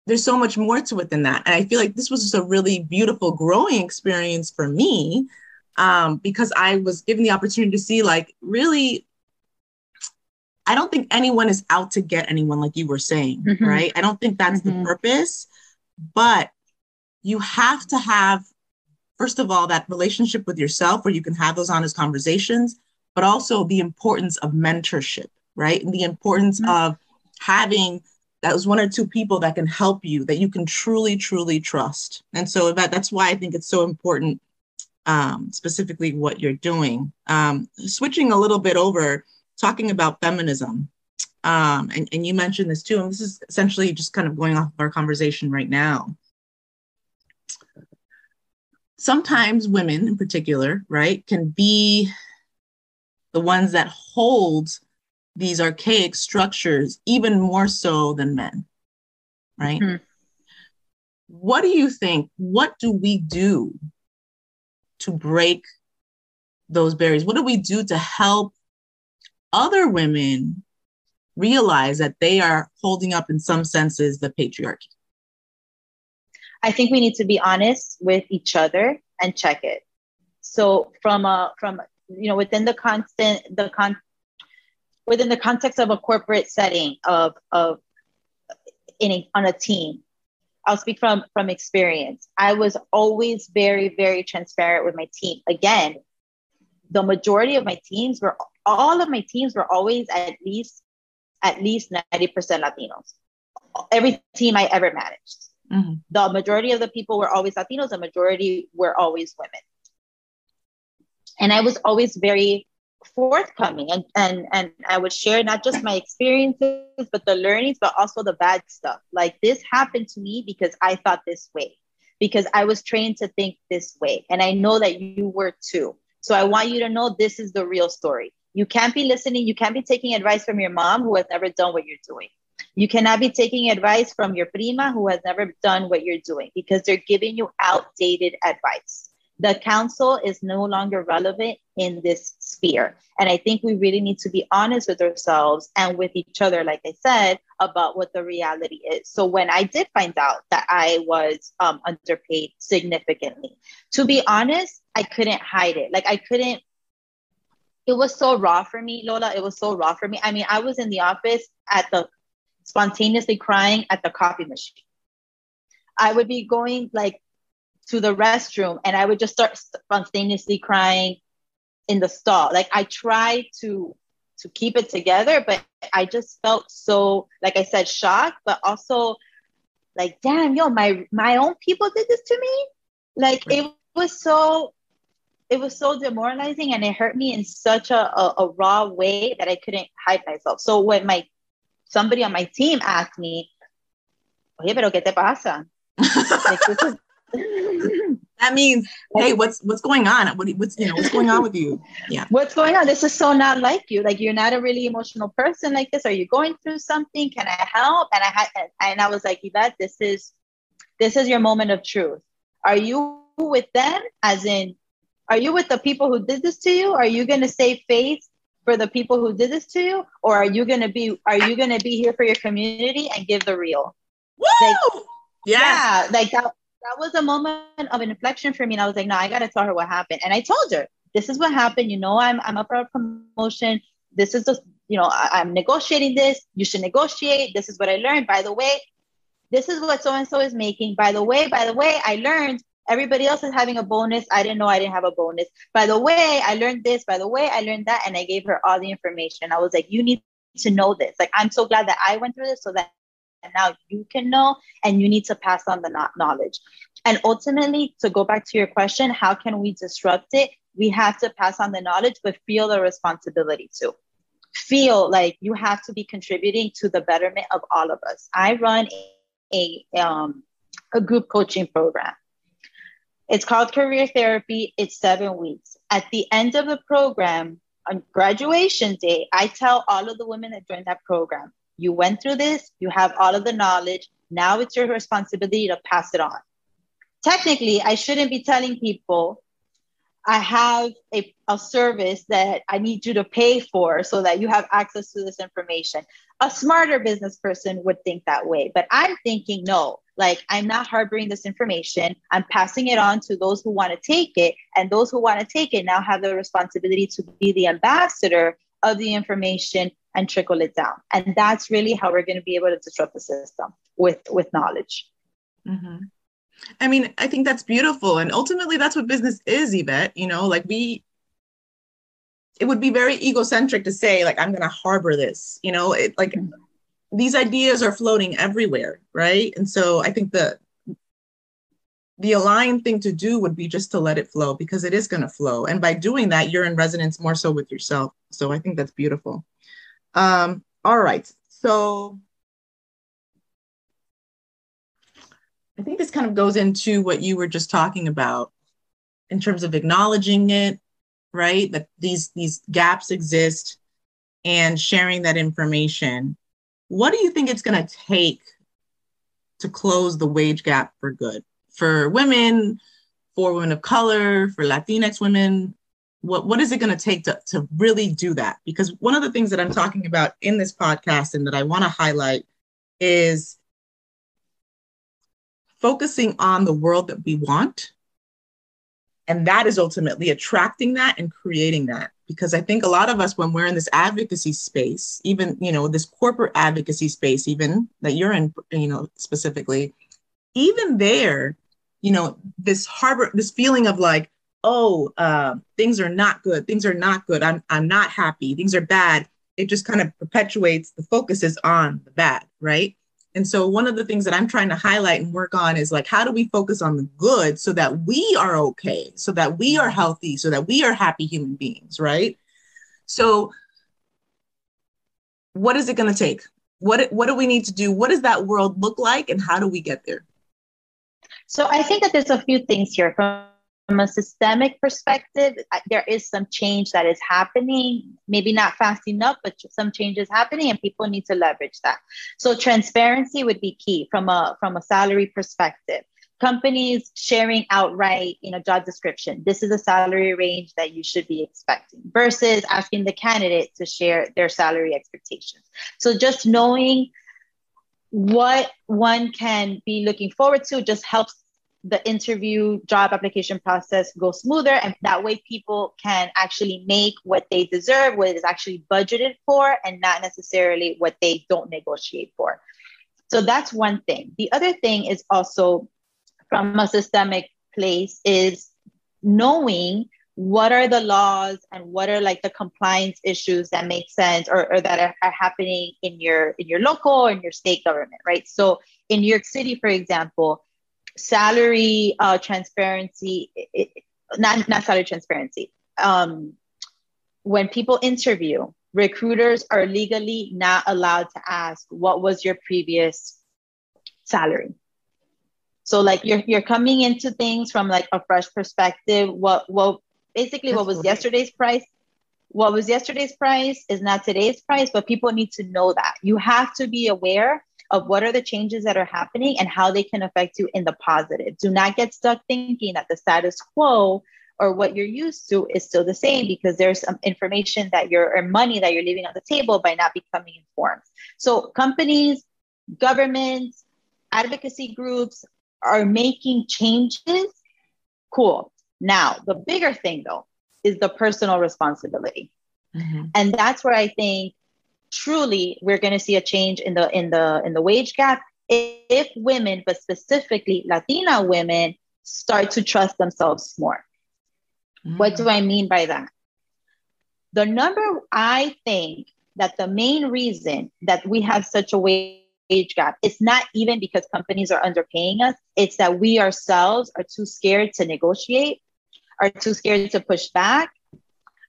[SPEAKER 1] there's so much more to it than that. And I feel like this was just a really beautiful growing experience for me um, because I was given the opportunity to see, like, really, I don't think anyone is out to get anyone, like you were saying, mm-hmm. right? I don't think that's mm-hmm. the purpose, but you have to have, first of all, that relationship with yourself where you can have those honest conversations, but also the importance of mentorship, right? And the importance mm-hmm. of having that was one or two people that can help you that you can truly truly trust. And so that, that's why i think it's so important um, specifically what you're doing. Um, switching a little bit over talking about feminism. Um, and, and you mentioned this too and this is essentially just kind of going off of our conversation right now. Sometimes women in particular right can be the ones that hold these archaic structures even more so than men, right? Mm-hmm. What do you think? What do we do to break those barriers? What do we do to help other women realize that they are holding up, in some senses, the patriarchy?
[SPEAKER 2] I think we need to be honest with each other and check it. So from a from you know within the constant the con within the context of a corporate setting of of in a, on a team. I'll speak from from experience. I was always very very transparent with my team. Again the majority of my teams were all of my teams were always at least at least 90% latinos. Every team i ever managed. Mm-hmm. the majority of the people were always latinos. The majority were always women. And i was always very forthcoming. And, and and I would share not just my experiences but the learnings but also the bad stuff. Like this happened to me because I thought this way because I was trained to think this way. And I know that you were too. So I want you to know this is the real story. You can't be listening. You can't be taking advice from your mom who has never done what you're doing. You cannot be taking advice from your prima who has never done what you're doing because they're giving you outdated advice the counsel is no longer relevant in this sphere. And I think we really need to be honest with ourselves and with each other, like I said, about what the reality is. So when I did find out that I was um, underpaid significantly, to be honest, I couldn't hide it. Like I couldn't. It was so raw for me, Lola. It was so raw for me. I mean, I was in the office at the spontaneously crying at the coffee machine. I would be going like to the restroom and I would just start spontaneously crying in the stall. Like I tried to to keep it together, but I just felt so, like I said, shocked, but also like, damn, yo, my my own people did this to me. Like it was so it was so demoralizing and it hurt me in such a, a, a raw way that I couldn't hide myself. So when my somebody on my team asked me, Oye, pero ¿qué te pasa? like, this is
[SPEAKER 1] that means hey what's what's going on? What, what's you know what's going on with you? Yeah.
[SPEAKER 2] What's going on? This is so not like you. Like you're not a really emotional person like this. Are you going through something? Can i help? And i had and i was like yvette this is this is your moment of truth. Are you with them? As in are you with the people who did this to you? Are you going to save face for the people who did this to you? Or are you going to be are you going to be here for your community and give the real?
[SPEAKER 1] Woo! Like,
[SPEAKER 2] yes. yeah like that that was a moment of inflection for me. And I was like, no, I got to tell her what happened. And I told her, this is what happened. You know, I'm I'm up for a promotion. This is the, you know, I, I'm negotiating this. You should negotiate. This is what I learned. By the way, this is what so and so is making. By the way, by the way, I learned everybody else is having a bonus. I didn't know I didn't have a bonus. By the way, I learned this. By the way, I learned that. And I gave her all the information. I was like, you need to know this. Like, I'm so glad that I went through this so that now you can know and you need to pass on the knowledge. And ultimately, to go back to your question, how can we disrupt it? We have to pass on the knowledge, but feel the responsibility too. Feel like you have to be contributing to the betterment of all of us. I run a, a, um, a group coaching program. It's called Career Therapy. It's seven weeks. At the end of the program, on graduation day, I tell all of the women that joined that program, you went through this, you have all of the knowledge. Now it's your responsibility to pass it on. Technically, I shouldn't be telling people I have a, a service that I need you to pay for so that you have access to this information. A smarter business person would think that way, but I'm thinking, no, like I'm not harboring this information. I'm passing it on to those who want to take it. And those who want to take it now have the responsibility to be the ambassador of the information and trickle it down. And that's really how we're going to be able to disrupt the system with, with knowledge.
[SPEAKER 1] Mm-hmm. I mean, I think that's beautiful. And ultimately, that's what business is, Yvette. You know, like we, it would be very egocentric to say, like, I'm going to harbor this. You know, it like mm-hmm. these ideas are floating everywhere, right? And so I think the, the aligned thing to do would be just to let it flow because it is going to flow. And by doing that, you're in resonance more so with yourself. So I think that's beautiful. Um, all right. So I think this kind of goes into what you were just talking about in terms of acknowledging it, right? That these these gaps exist and sharing that information. What do you think it's going to take to close the wage gap for good? For women, for women of color, for Latinx women, what what is it going to take to to really do that? Because one of the things that i'm talking about in this podcast and that i want to highlight is focusing on the world that we want and that is ultimately attracting that and creating that. Because i think a lot of us when we're in this advocacy space even you know this corporate advocacy space even that you're in you know specifically even there you know this harbor this feeling of like oh, uh, things are not good, things are not good, I'm, I'm not happy, things are bad, it just kind of perpetuates the focus is on the bad, right? And so one of the things that I'm trying to highlight and work on is like, how do we focus on the good so that we are okay, so that we are healthy, so that we are happy human beings, right? So what is it going to take? What, what do we need to do? What does that world look like? And how do we get there?
[SPEAKER 2] So I think that there's a few things here. From from a systemic perspective, there is some change that is happening, maybe not fast enough, but some changes happening and people need to leverage that. So transparency would be key from a from a salary perspective. Companies sharing outright, you know, job description. This is a salary range that you should be expecting versus asking the candidate to share their salary expectations. So just knowing what one can be looking forward to just helps the interview job application process go smoother and that way people can actually make what they deserve what is actually budgeted for and not necessarily what they don't negotiate for. So that's one thing. The other thing is also from a systemic place is knowing what are the laws and what are like the compliance issues that make sense or, or that are, are happening in your in your local or in your state government right? So in new york city for example salary uh, transparency, it, not, not salary transparency. Um, when people interview, recruiters are legally not allowed to ask, what was your previous salary? So like you're, you're coming into things from like a fresh perspective. What, what basically what was yesterday's price what was yesterday's price is not today's price, but people need to know that. You have to be aware of what are the changes that are happening and how they can affect you in the positive. Do not get stuck thinking that the status quo or what you're used to is still the same because there's some information that you're or money that you're leaving on the table by not becoming informed. So companies, governments, advocacy groups are making changes. Cool. Now, the bigger thing though is the personal responsibility. Mm-hmm. And that's where I think truly we're going to see a change in the in the in the wage gap if women but specifically latina women start to trust themselves more mm. what do i mean by that the number i think that the main reason that we have such a wage gap is not even because companies are underpaying us it's that we ourselves are too scared to negotiate are too scared to push back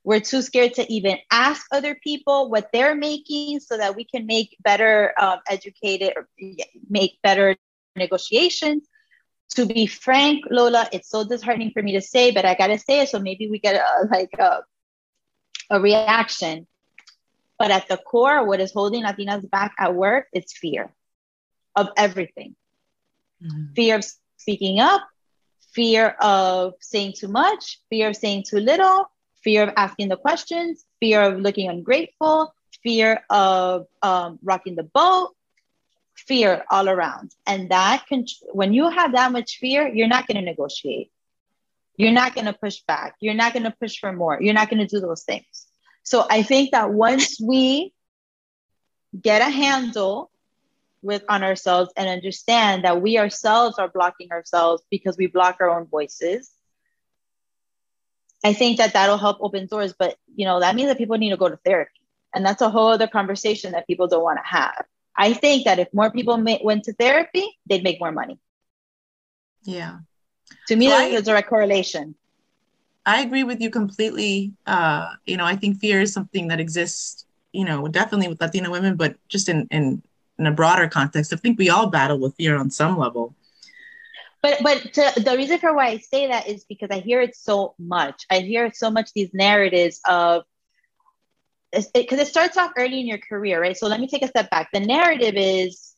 [SPEAKER 2] we're too scared to even ask other people what they're making so that we can make better um, educated or make better negotiations. To be frank, Lola, it's so disheartening for me to say, but I gotta say it so maybe we get a, like a, a reaction. But at the core, what is holding Latinas back at work is fear of everything. Mm-hmm. Fear of speaking up, fear of saying too much, fear of saying too little, fear of asking the questions, fear of looking ungrateful, fear of um, rocking the boat, fear all around. And that can, when you have that much fear, you're not going to negotiate. You're not going to push back. You're not going to push for more. You're not going to do those things. So I think that once we get a handle with on ourselves and understand that we ourselves are blocking ourselves because we block our own voices I think that that'll help open doors. But you know, that means that people need to go to therapy, and that's a whole other conversation that people don't want to have. I think that if more people may, went to therapy, they'd make more money.
[SPEAKER 1] Yeah.
[SPEAKER 2] To me, so there's a direct correlation.
[SPEAKER 1] I agree with you completely. Uh, you know, I think fear is something that exists, you know, definitely with Latina women, but just in, in, in a broader context, I think we all battle with fear on some level.
[SPEAKER 2] But but to, the reason for why I say that is because I hear it so much. I hear so much these narratives of because it, it, starts off early in your career, right? So let me take a step back. The narrative is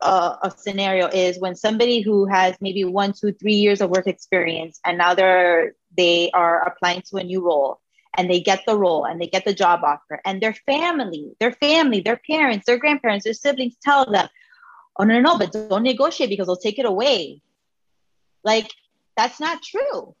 [SPEAKER 2] uh, a scenario is when somebody who has maybe one, two, three years of work experience, and now they're they are applying to a new role, and they get the role and they get the job offer, and their family, their family, their parents, their grandparents, their siblings tell them, "Oh no, no, no but don't negotiate because they'll take it away." Like, that's not true.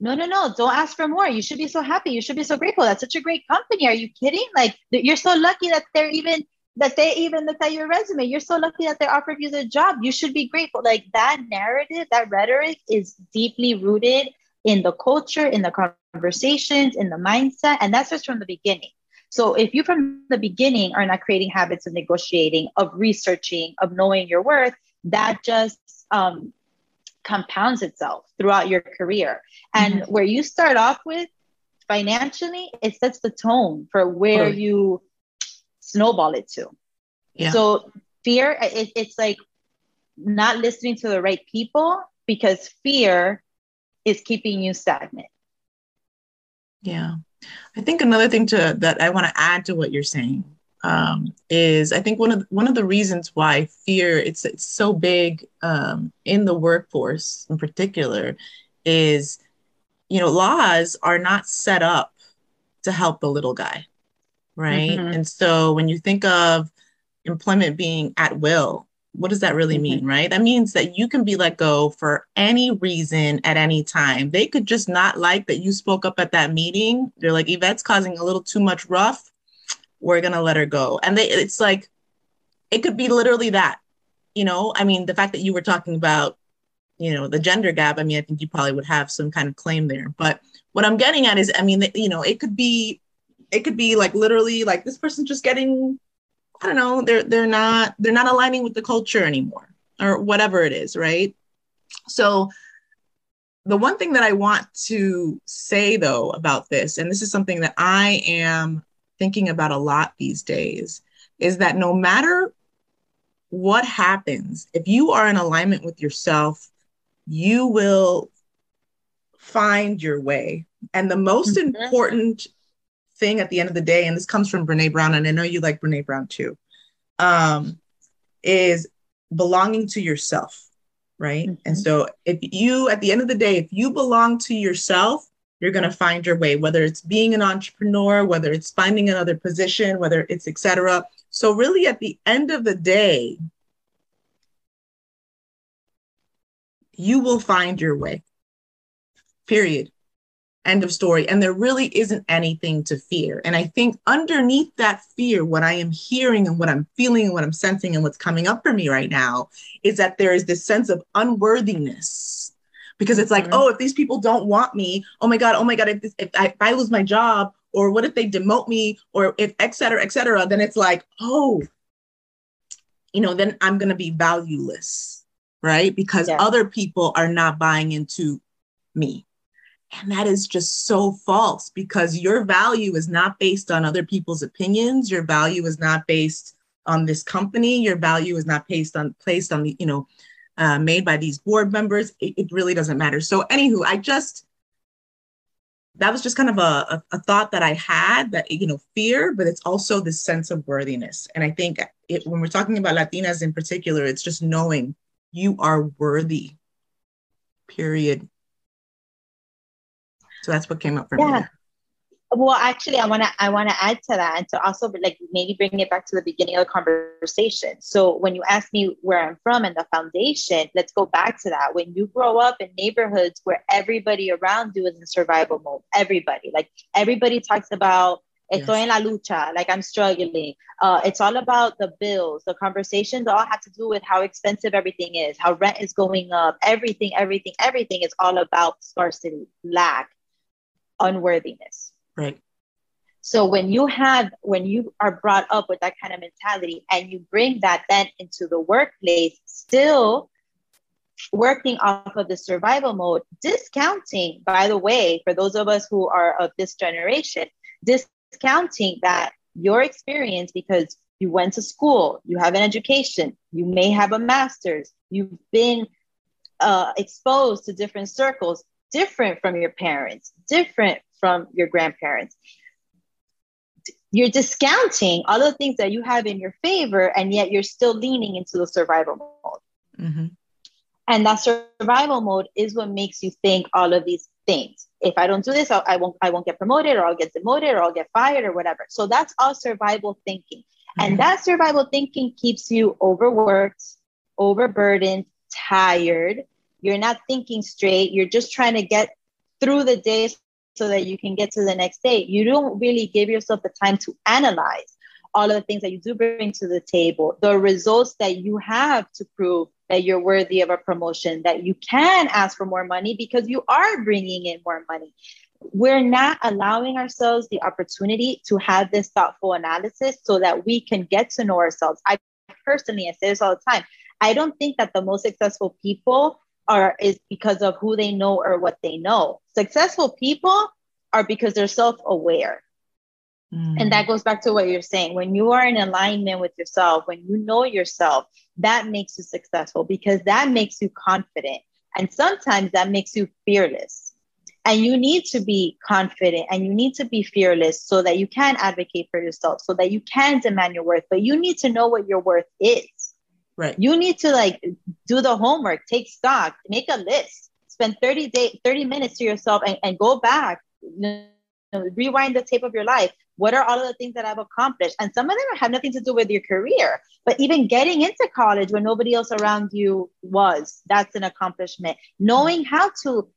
[SPEAKER 2] No, no, no. Don't ask for more. You should be so happy. You should be so grateful. That's such a great company. Are you kidding? Like, you're so lucky that they're even that they even looked at your resume. You're so lucky that they offered you the job. You should be grateful. Like that narrative, that rhetoric is deeply rooted in the culture, in the conversations, in the mindset, and that's just from the beginning. So if you from the beginning are not creating habits of negotiating, of researching, of knowing your worth, that just um, compounds itself throughout your career. And mm-hmm. where you start off with financially, it sets the tone for where you snowball it to. Yeah. So fear, it, it's like not listening to the right people because fear is keeping you stagnant.
[SPEAKER 1] Yeah. I think another thing to that I want to add to what you're saying um, is I think one of one of the reasons why fear it's it's so big um, in the workforce in particular is you know laws are not set up to help the little guy, right? Mm-hmm. And so when you think of employment being at will, what does that really mean, mm-hmm. right? That means that you can be let go for any reason at any time. They could just not like that you spoke up at that meeting. They're like, Yvette's causing a little too much rough we're gonna let her go. And they it's like it could be literally that you know? I mean the fact that you were talking about you know the gender gap i mean i think you probably would have some kind of claim there. But what i'm getting at is i mean you know it could be it could be like literally like this person's just getting i don't know they're they're not they're not aligning with the culture anymore or whatever it is right? So the one thing that i want to say though about this and this is something that i am thinking about a lot these days is that no matter what happens, if you are in alignment with yourself, you will find your way. And the most mm-hmm. important thing at the end of the day, and this comes from Brene Brown, and I know you like Brene Brown too, um, is belonging to yourself, right? Mm-hmm. And so if you, at the end of the day, if you belong to yourself, you're going to find your way, whether it's being an entrepreneur, whether it's finding another position, whether it's etc. So, really, at the end of the day, you will find your way. Period. End of story. And there really isn't anything to fear. And I think underneath that fear, what I am hearing and what I'm feeling and what I'm sensing and what's coming up for me right now is that there is this sense of unworthiness. Because it's like, mm-hmm. oh, if these people don't want me, oh my God, oh my God, if, this, if, I, if I lose my job, or what if they demote me, or if et cetera, et cetera, then it's like, oh, you know, then I'm going to be valueless, right? Because yeah. other people are not buying into me. And that is just so false because your value is not based on other people's opinions. Your value is not based on this company. Your value is not based on placed on the, you know, uh, made by these board members. It, it, really doesn't matter. So, anywho, I just that was just kind of a, a, a, thought that I had that you know fear, but it's also this sense of worthiness. And I think it, when we're talking about Latinas in particular, it's just knowing you are worthy. Period. So that's what came up for yeah. me.
[SPEAKER 2] Well, actually, I want to I want to add to that and to also like maybe bring it back to the beginning of the conversation. So when you ask me where I'm from and the foundation, let's go back to that. When you grow up in neighborhoods where everybody around you is in survival mode, everybody like everybody talks about Estoy yes. en la lucha, like I'm struggling. Uh, it's all about the bills. The conversations all have to do with how expensive everything is, how rent is going up, everything, everything, everything is all about scarcity, lack, unworthiness.
[SPEAKER 1] Right.
[SPEAKER 2] So when you have when you are brought up with that kind of mentality and you bring that then into the workplace, still working off of the survival mode, discounting, by the way, for those of us who are of this generation, discounting that your experience because you went to school, you have an education, you may have a master's, you've been uh, exposed to different circles, different from your parents, different from your grandparents. You're discounting all the things that you have in your favor, and yet you're still leaning into the survival mode. Mm-hmm. And that survival mode is what makes you think all of these things. If I don't do this, I'll, I won't, I won't get promoted, or I'll get demoted, or I'll get fired, or whatever. So that's all survival thinking, mm-hmm. and that survival thinking keeps you overworked, overburdened, tired. You're not thinking straight. You're just trying to get through the day so that you can get to the next day. You don't really give yourself the time to analyze all of the things that you do bring to the table, the results that you have to prove that you're worthy of a promotion, that you can ask for more money because you are bringing in more money. We're not allowing ourselves the opportunity to have this thoughtful analysis so that we can get to know ourselves. I personally, I say this all the time, I don't think that the most successful people are is because of who they know or what they know. Successful people are because they're self-aware. Mm. And that goes back to what you're saying. When you are in alignment with yourself, when you know yourself, that makes you successful because that makes you confident. And sometimes that makes you fearless. And you need to be confident and you need to be fearless so that you can advocate for yourself, so that you can demand your worth. But you need to know what your worth is.
[SPEAKER 1] Right.
[SPEAKER 2] You need to like do the homework, take stock, make a list, spend 30 day, 30 minutes to yourself and, and go back, you know, rewind the tape of your life. What are all of the things that I've accomplished? And some of them have nothing to do with your career, but even getting into college when nobody else around you was, that's an accomplishment. Knowing how to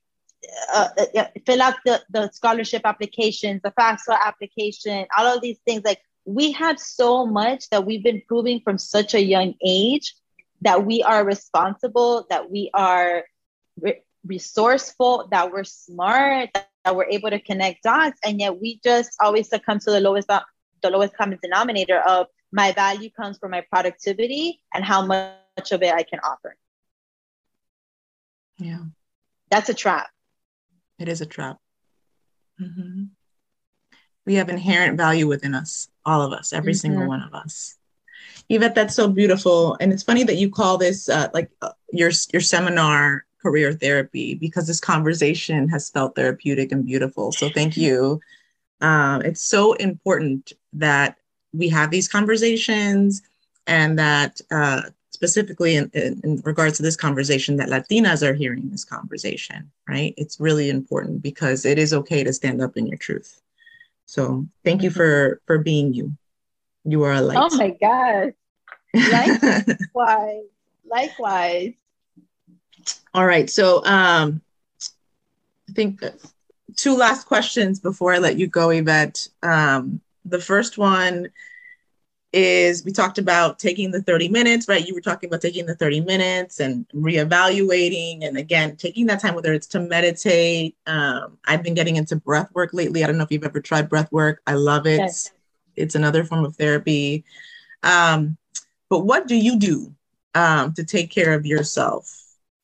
[SPEAKER 2] uh, uh, fill out the, the scholarship applications, the FAFSA application, all of these things, like we have so much that we've been proving from such a young age that we are responsible, that we are re- resourceful, that we're smart, that, that, we're able to connect dots, and yet we just always succumb to the lowest the lowest common denominator of my value comes from my productivity and how much of it I can offer.
[SPEAKER 1] Yeah,
[SPEAKER 2] that's a trap.
[SPEAKER 1] It is a trap. Mm-hmm we have inherent value within us, all of us, every mm-hmm. single one of us. Yvette, that's so beautiful. And it's funny that you call this uh, like uh, your, your seminar career therapy because this conversation has felt therapeutic and beautiful. So thank you. Um, it's so important that we have these conversations and that uh, specifically in, in, in, regards to this conversation that latinas are hearing this conversation right it's really important because it is okay to stand up in your truth so thank you mm-hmm. for for being you. You are a light.
[SPEAKER 2] Oh my God. Likewise. Likewise.
[SPEAKER 1] All right. So um I think two last questions before I let you go, Yvette. Um, the first one is we talked about taking the 30 minutes, right? You were talking about taking the 30 minutes and reevaluating. And again, taking that time, whether it's to meditate. Um, I've been getting into breath work lately. I don't know if you've ever tried breath work. I love it. Yes. It's another form of therapy. Um, but what do you do um, to take care of yourself?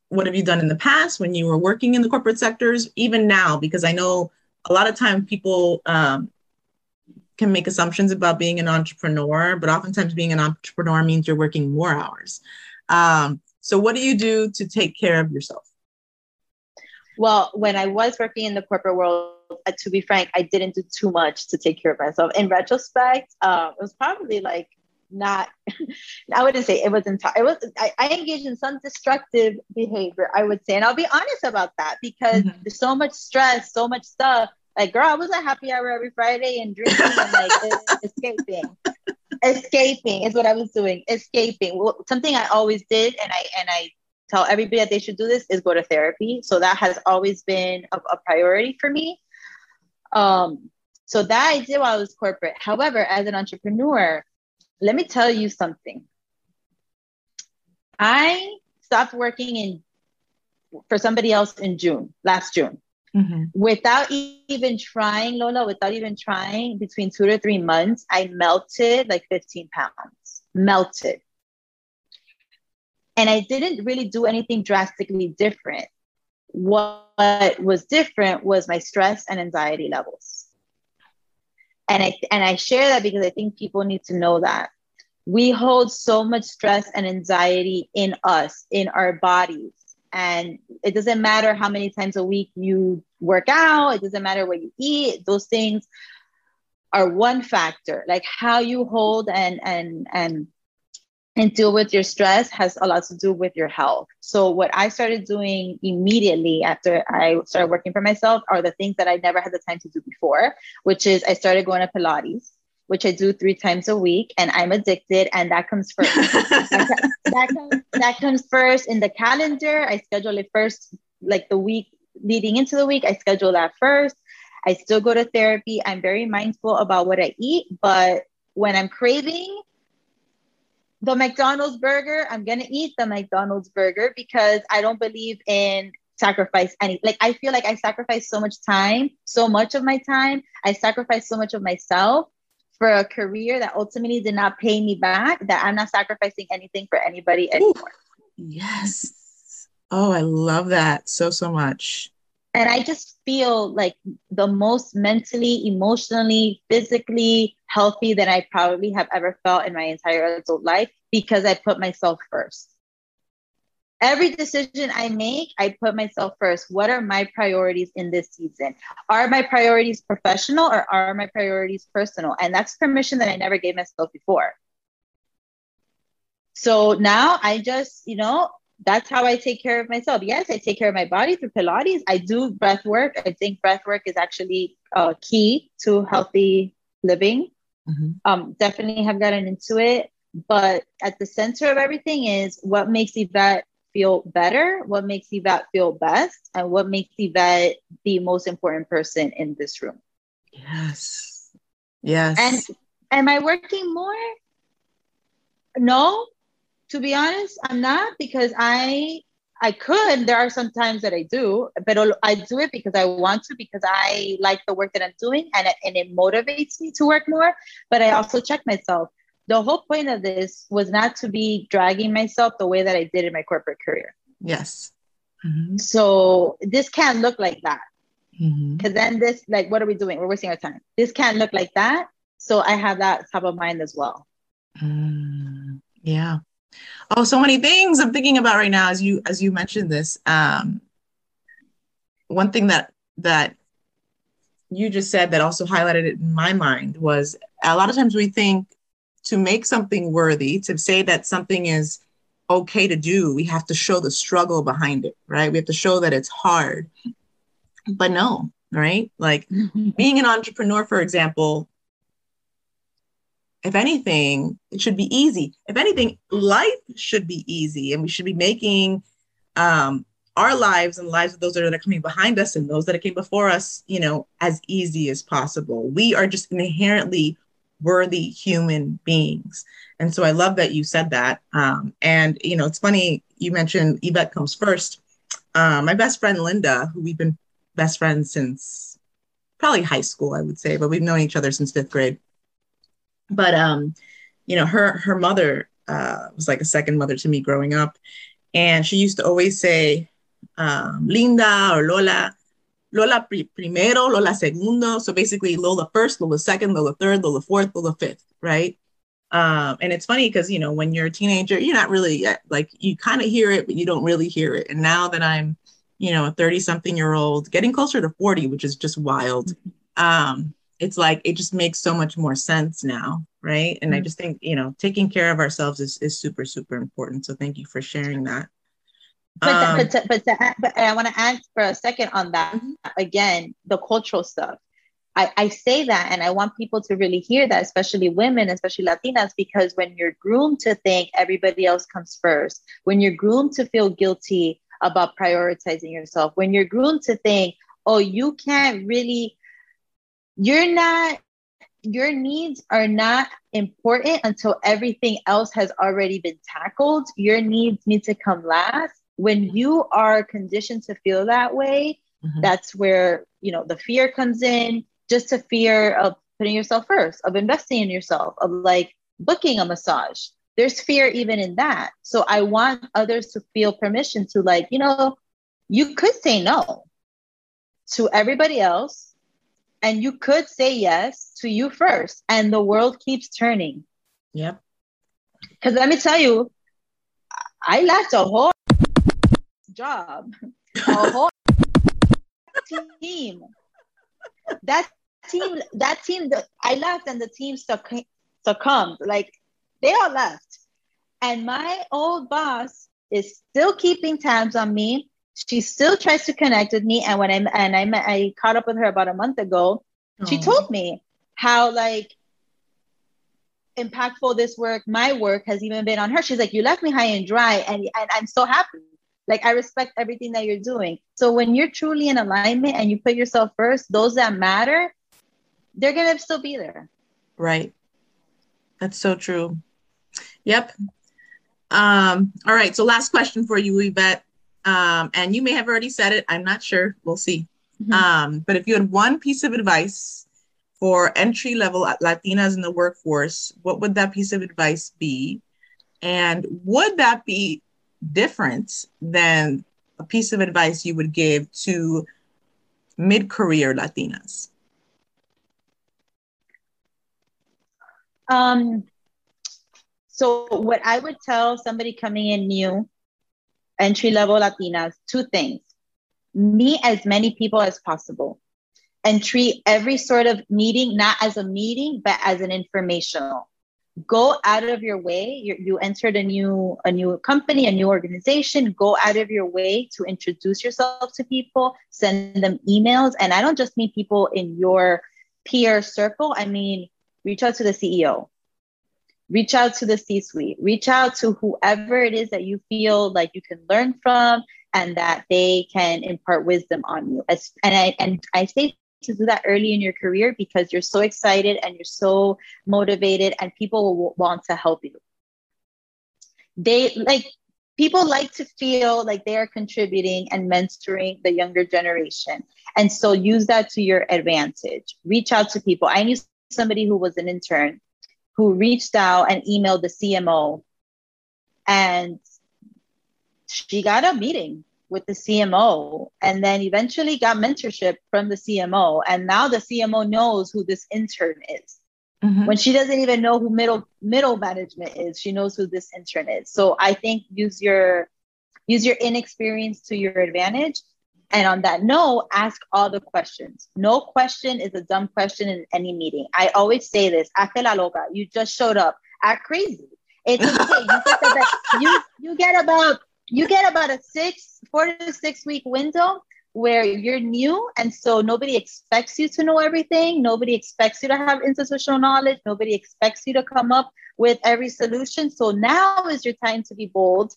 [SPEAKER 1] What have you done in the past when you were working in the corporate sectors, even now? Because I know a lot of times people um, can make assumptions about being an entrepreneur, but oftentimes being an entrepreneur means you're working more hours. Um, so, what do you do to take care of yourself?
[SPEAKER 2] Well, when I was working in the corporate world, uh, to be frank, I didn't do too much to take care of myself. In retrospect, uh, it was probably like not. I wouldn't say it was entire. It was. I, I, engaged in some destructive behavior. I would say, and I'll be honest about that because mm-hmm. there's so much stress, so much stuff like, girl, I was a happy hour every Friday and drinking and like escaping. escaping is what I was doing. Escaping. Well, something I always did, and I and I tell everybody that they should do this is go to therapy. So that has always been a, a priority for me. Um, so that I did while I was corporate. However, as an entrepreneur, let me tell you something. I stopped working in for somebody else in June, last June. Mm-hmm. Without even trying, Lola, without even trying, between two to three months, I melted like 15 pounds. Melted. And I didn't really do anything drastically different. What was different was my stress and anxiety levels. And I and I share that because I think people need to know that we hold so much stress and anxiety in us, in our bodies and it doesn't matter how many times a week you work out, it doesn't matter what you eat, those things are one factor. Like how you hold and and and and deal with your stress has a lot to do with your health. So what I started doing immediately after I started working for myself are the things that I never had the time to do before, which is I started going to Pilates which I do three times a week, and I'm addicted, and that comes first. that, that, comes, that comes first in the calendar. I schedule it first, like the week leading into the week. I schedule that first. I still go to therapy. I'm very mindful about what I eat, but when I'm craving the McDonald's burger, I'm gonna eat the McDonald's burger because I don't believe in sacrifice any like I feel like I sacrifice so much time, so much of my time. I sacrifice so much of myself for a career that ultimately did not pay me back that I'm not sacrificing anything for anybody anymore.
[SPEAKER 1] Ooh, yes. Oh, I love that so, so much.
[SPEAKER 2] And I just feel like the most mentally, emotionally, physically healthy that I probably have ever felt in my entire adult life because I put myself first every decision I make, I put myself first. What are my priorities in this season? Are my priorities professional or are my priorities personal? And that's permission that I never gave myself before. So now I just, you know, that's how I take care of myself. Yes, I take care of my body through Pilates. I do breath work. I think breath work is actually uh, key to healthy living. Mm-hmm. Um, definitely have gotten into it. But at the center of everything is what makes Yvette feel better, what makes Yvette feel best, and what makes Yvette the most important person in this room.
[SPEAKER 1] Yes. Yes.
[SPEAKER 2] And am I working more? No, to be honest, I'm not because I I could. There are some times that I do, but I do it because I want to, because I like the work that I'm doing and it, and it motivates me to work more. But I also check myself the whole point of this was not to be dragging myself the way that I did in my corporate career.
[SPEAKER 1] Yes.
[SPEAKER 2] Mm-hmm. So this can't look like that. Because mm-hmm. then this, like, what are we doing? We're wasting our time. This can't look like that. So I have that top of mind as well.
[SPEAKER 1] Mm, yeah. Oh, so many things I'm thinking about right now as you as you mentioned this. Um, one thing that that you just said that also highlighted it in my mind was a lot of times we think to make something worthy, to say that something is okay to do, we have to show the struggle behind it, right? We have to show that it's hard. But no, right? Like being an entrepreneur, for example, if anything, it should be easy. If anything, life should be easy and we should be making um, our lives and lives of those that are coming behind us and those that came before us, you know, as easy as possible. We are just inherently worthy human beings. And so I love that you said that. Um, and, you know, it's funny, you mentioned Yvette comes first. Uh, my best friend, Linda, who we've been best friends since probably high school, I would say, but we've known each other since fifth grade. But, um, you know, her, her mother uh, was like a second mother to me growing up. And she used to always say, um, Linda or Lola, Lola primero, Lola segundo. So basically, Lola first, Lola second, Lola third, Lola fourth, Lola fifth, right? Um, and it's funny because you know when you're a teenager, you're not really like you kind of hear it, but you don't really hear it. And now that I'm, you know, a 30 something year old, getting closer to 40, which is just wild. Um, it's like it just makes so much more sense now, right? And mm-hmm. I just think you know taking care of ourselves is is super super important. So thank you for sharing that.
[SPEAKER 2] But um, but, to, but, to, but I want to add for a second on that mm-hmm. again, the cultural stuff. I, I say that and I want people to really hear that, especially women, especially Latinas, because when you're groomed to think everybody else comes first, when you're groomed to feel guilty about prioritizing yourself, when you're groomed to think, oh, you can't really, you're not, your needs are not important until everything else has already been tackled. Your needs need to come last when you are conditioned to feel that way mm-hmm. that's where you know the fear comes in just a fear of putting yourself first of investing in yourself of like booking a massage. There's fear even in that. So i want others to feel permission to like you know you could say no to everybody else and you could say yes to you first and the world keeps turning.
[SPEAKER 1] Yep.
[SPEAKER 2] Because let me tell you i left a whole job. A whole team. That team, that team that I left and the team succ- succumbed. Like they all left. And my old boss is still keeping tabs on me. She still tries to connect with me. And when I and I met, I caught up with her about a month ago. She told me how like impactful this work, my work has even been on her. She's like, you left me high and dry, and, and I'm so happy. Like I respect everything that you're doing. So when you're truly in alignment and you put yourself first, those that matter, they're gonna still be there.
[SPEAKER 1] Right. That's so true. Yep. Um, all right. So last question for you, Yvette. Um, and you may have already said it. I'm not sure. We'll see. Mm-hmm. Um, but if you had one piece of advice for entry level Latinas in the workforce, what would that piece of advice be? And would that be different than a piece of advice you would give to mid career Latinas?
[SPEAKER 2] Um, so, what I would tell somebody coming in new, entry level Latinas, two things meet as many people as possible and treat every sort of meeting not as a meeting, but as an informational go out of your way. You, you entered a new a new company a new organization. Go out of your way to introduce yourself to people. Send them emails. And i don't just mean people in your peer circle. I mean reach out to the ceo reach out to the c suite reach out to whoever it is that you feel like you can learn from and that they can impart wisdom on you. And i and i say to do that early in your career because you're so excited and you're so motivated and people will want to help you. They like people like to feel like they are contributing and mentoring the younger generation. And so use that to your advantage. Reach out to people. I knew somebody who was an intern who reached out and emailed the CMO and she got a meeting with the CMO and then eventually got mentorship from the CMO. And now the CMO knows who this intern is. Mm-hmm. When she doesn't even know who middle middle management is, she knows who this intern is. So I think use your use your inexperience to your advantage. And on that note, ask all the questions. No question is a dumb question in any meeting. I always say this, hace la loca, you just showed up. Act crazy. It's okay. you, you, you get about you get about a six, four to six week window where you're new and so nobody expects you to know everything nobody expects you to have institutional knowledge nobody expects you to come up with every solution so now is your time to be bold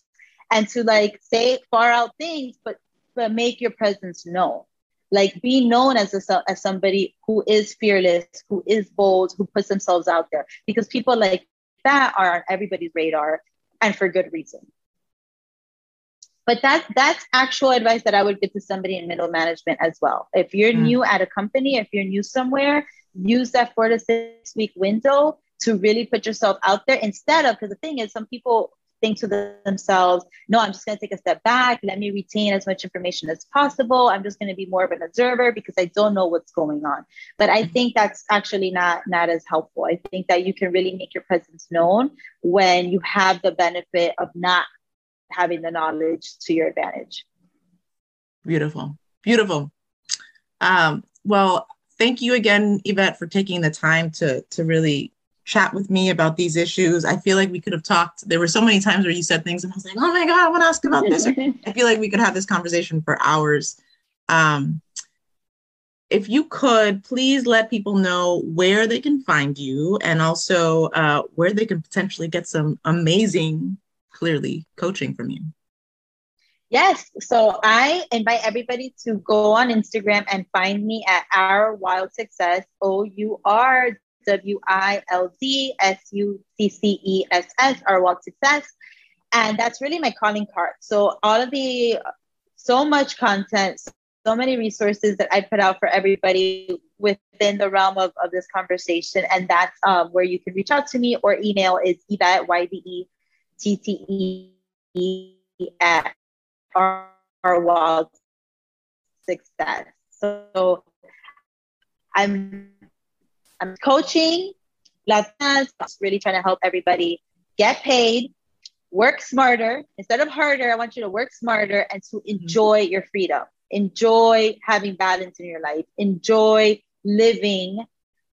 [SPEAKER 2] and to like say far out things but but make your presence known. Like be known as a, as somebody who is fearless, who is bold, who puts themselves out there. Because people like that are on everybody's radar, and for good reason. But that that's actual advice that I would give to somebody in middle management as well. If you're mm. new at a company, if you're new somewhere, use that four to six week window to really put yourself out there instead of because the thing is some people think to themselves no i'm just going to take a step back let me retain as much information as possible i'm just going to be more of an observer because i don't know what's going on but i think that's actually not not as helpful i think that you can really make your presence known when you have the benefit of not having the knowledge to your advantage
[SPEAKER 1] beautiful beautiful um, well thank you again, Yvette, for taking the time to to really chat with me about these issues. I feel like we could have talked. There were so many times where you said things, and I was like, "Oh my god, I want to ask about this." I feel like we could have this conversation for hours. Um, if you could please let people know where they can find you and also uh, where they can potentially get some amazing, clearly coaching from you.
[SPEAKER 2] Yes. So I invite everybody to go on Instagram and find me at Our Wild Success, O U R W I L D S U C C E S S, Our Wild Success. And that's really my calling card. So all of the, so much content, so many resources that I put out for everybody within the realm of, of this conversation. And that's um, where you can reach out to me or email is Yvette, Y-V-E-T-T-E at our, our wild success. So I'm I'm coaching Latinas, really trying to help everybody get paid, work smarter instead of harder. I want you to work smarter and to mm-hmm. enjoy your freedom, enjoy having balance in your life, enjoy living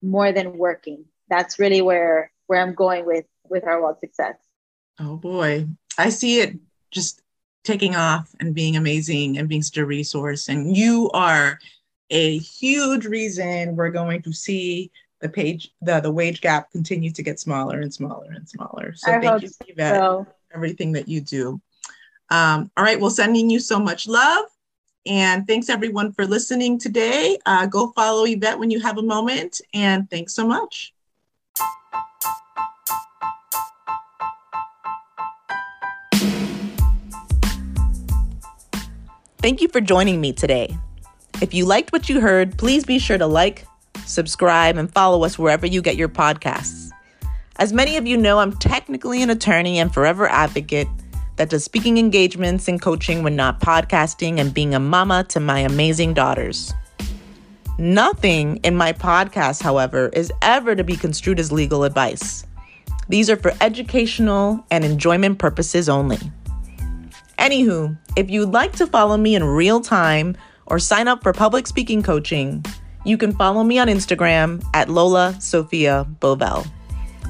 [SPEAKER 2] more than working. That's really where where I'm going with with our wild success.
[SPEAKER 1] Oh boy, I see it just taking off and being amazing and being such a resource. And you are a huge reason we're going to see the page the, the wage gap continue to get smaller and smaller and smaller. So I thank you, Yvette, so. everything that you do. Um, all right, well, sending you so much love. And thanks everyone for listening today. Uh, go follow Yvette when you have a moment. And thanks so much.
[SPEAKER 3] Thank you for joining me today. If you liked what you heard, please be sure to like, subscribe, and follow us wherever you get your podcasts. As many of you know, I'm technically an attorney and forever advocate that does speaking engagements and coaching when not podcasting and being a mama to my amazing daughters. Nothing in my podcast, however, is ever to be construed as legal advice. These are for educational and enjoyment purposes only. Anywho, if you'd like to follow me in real time or sign up for public speaking coaching, you can follow me on Instagram at Lola Sophia Bovell.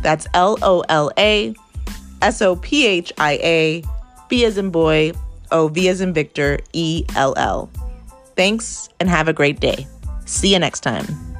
[SPEAKER 3] That's L O L A S O P H I A B as in boy, O V as in Victor, E L L. Thanks and have a great day. See you next time.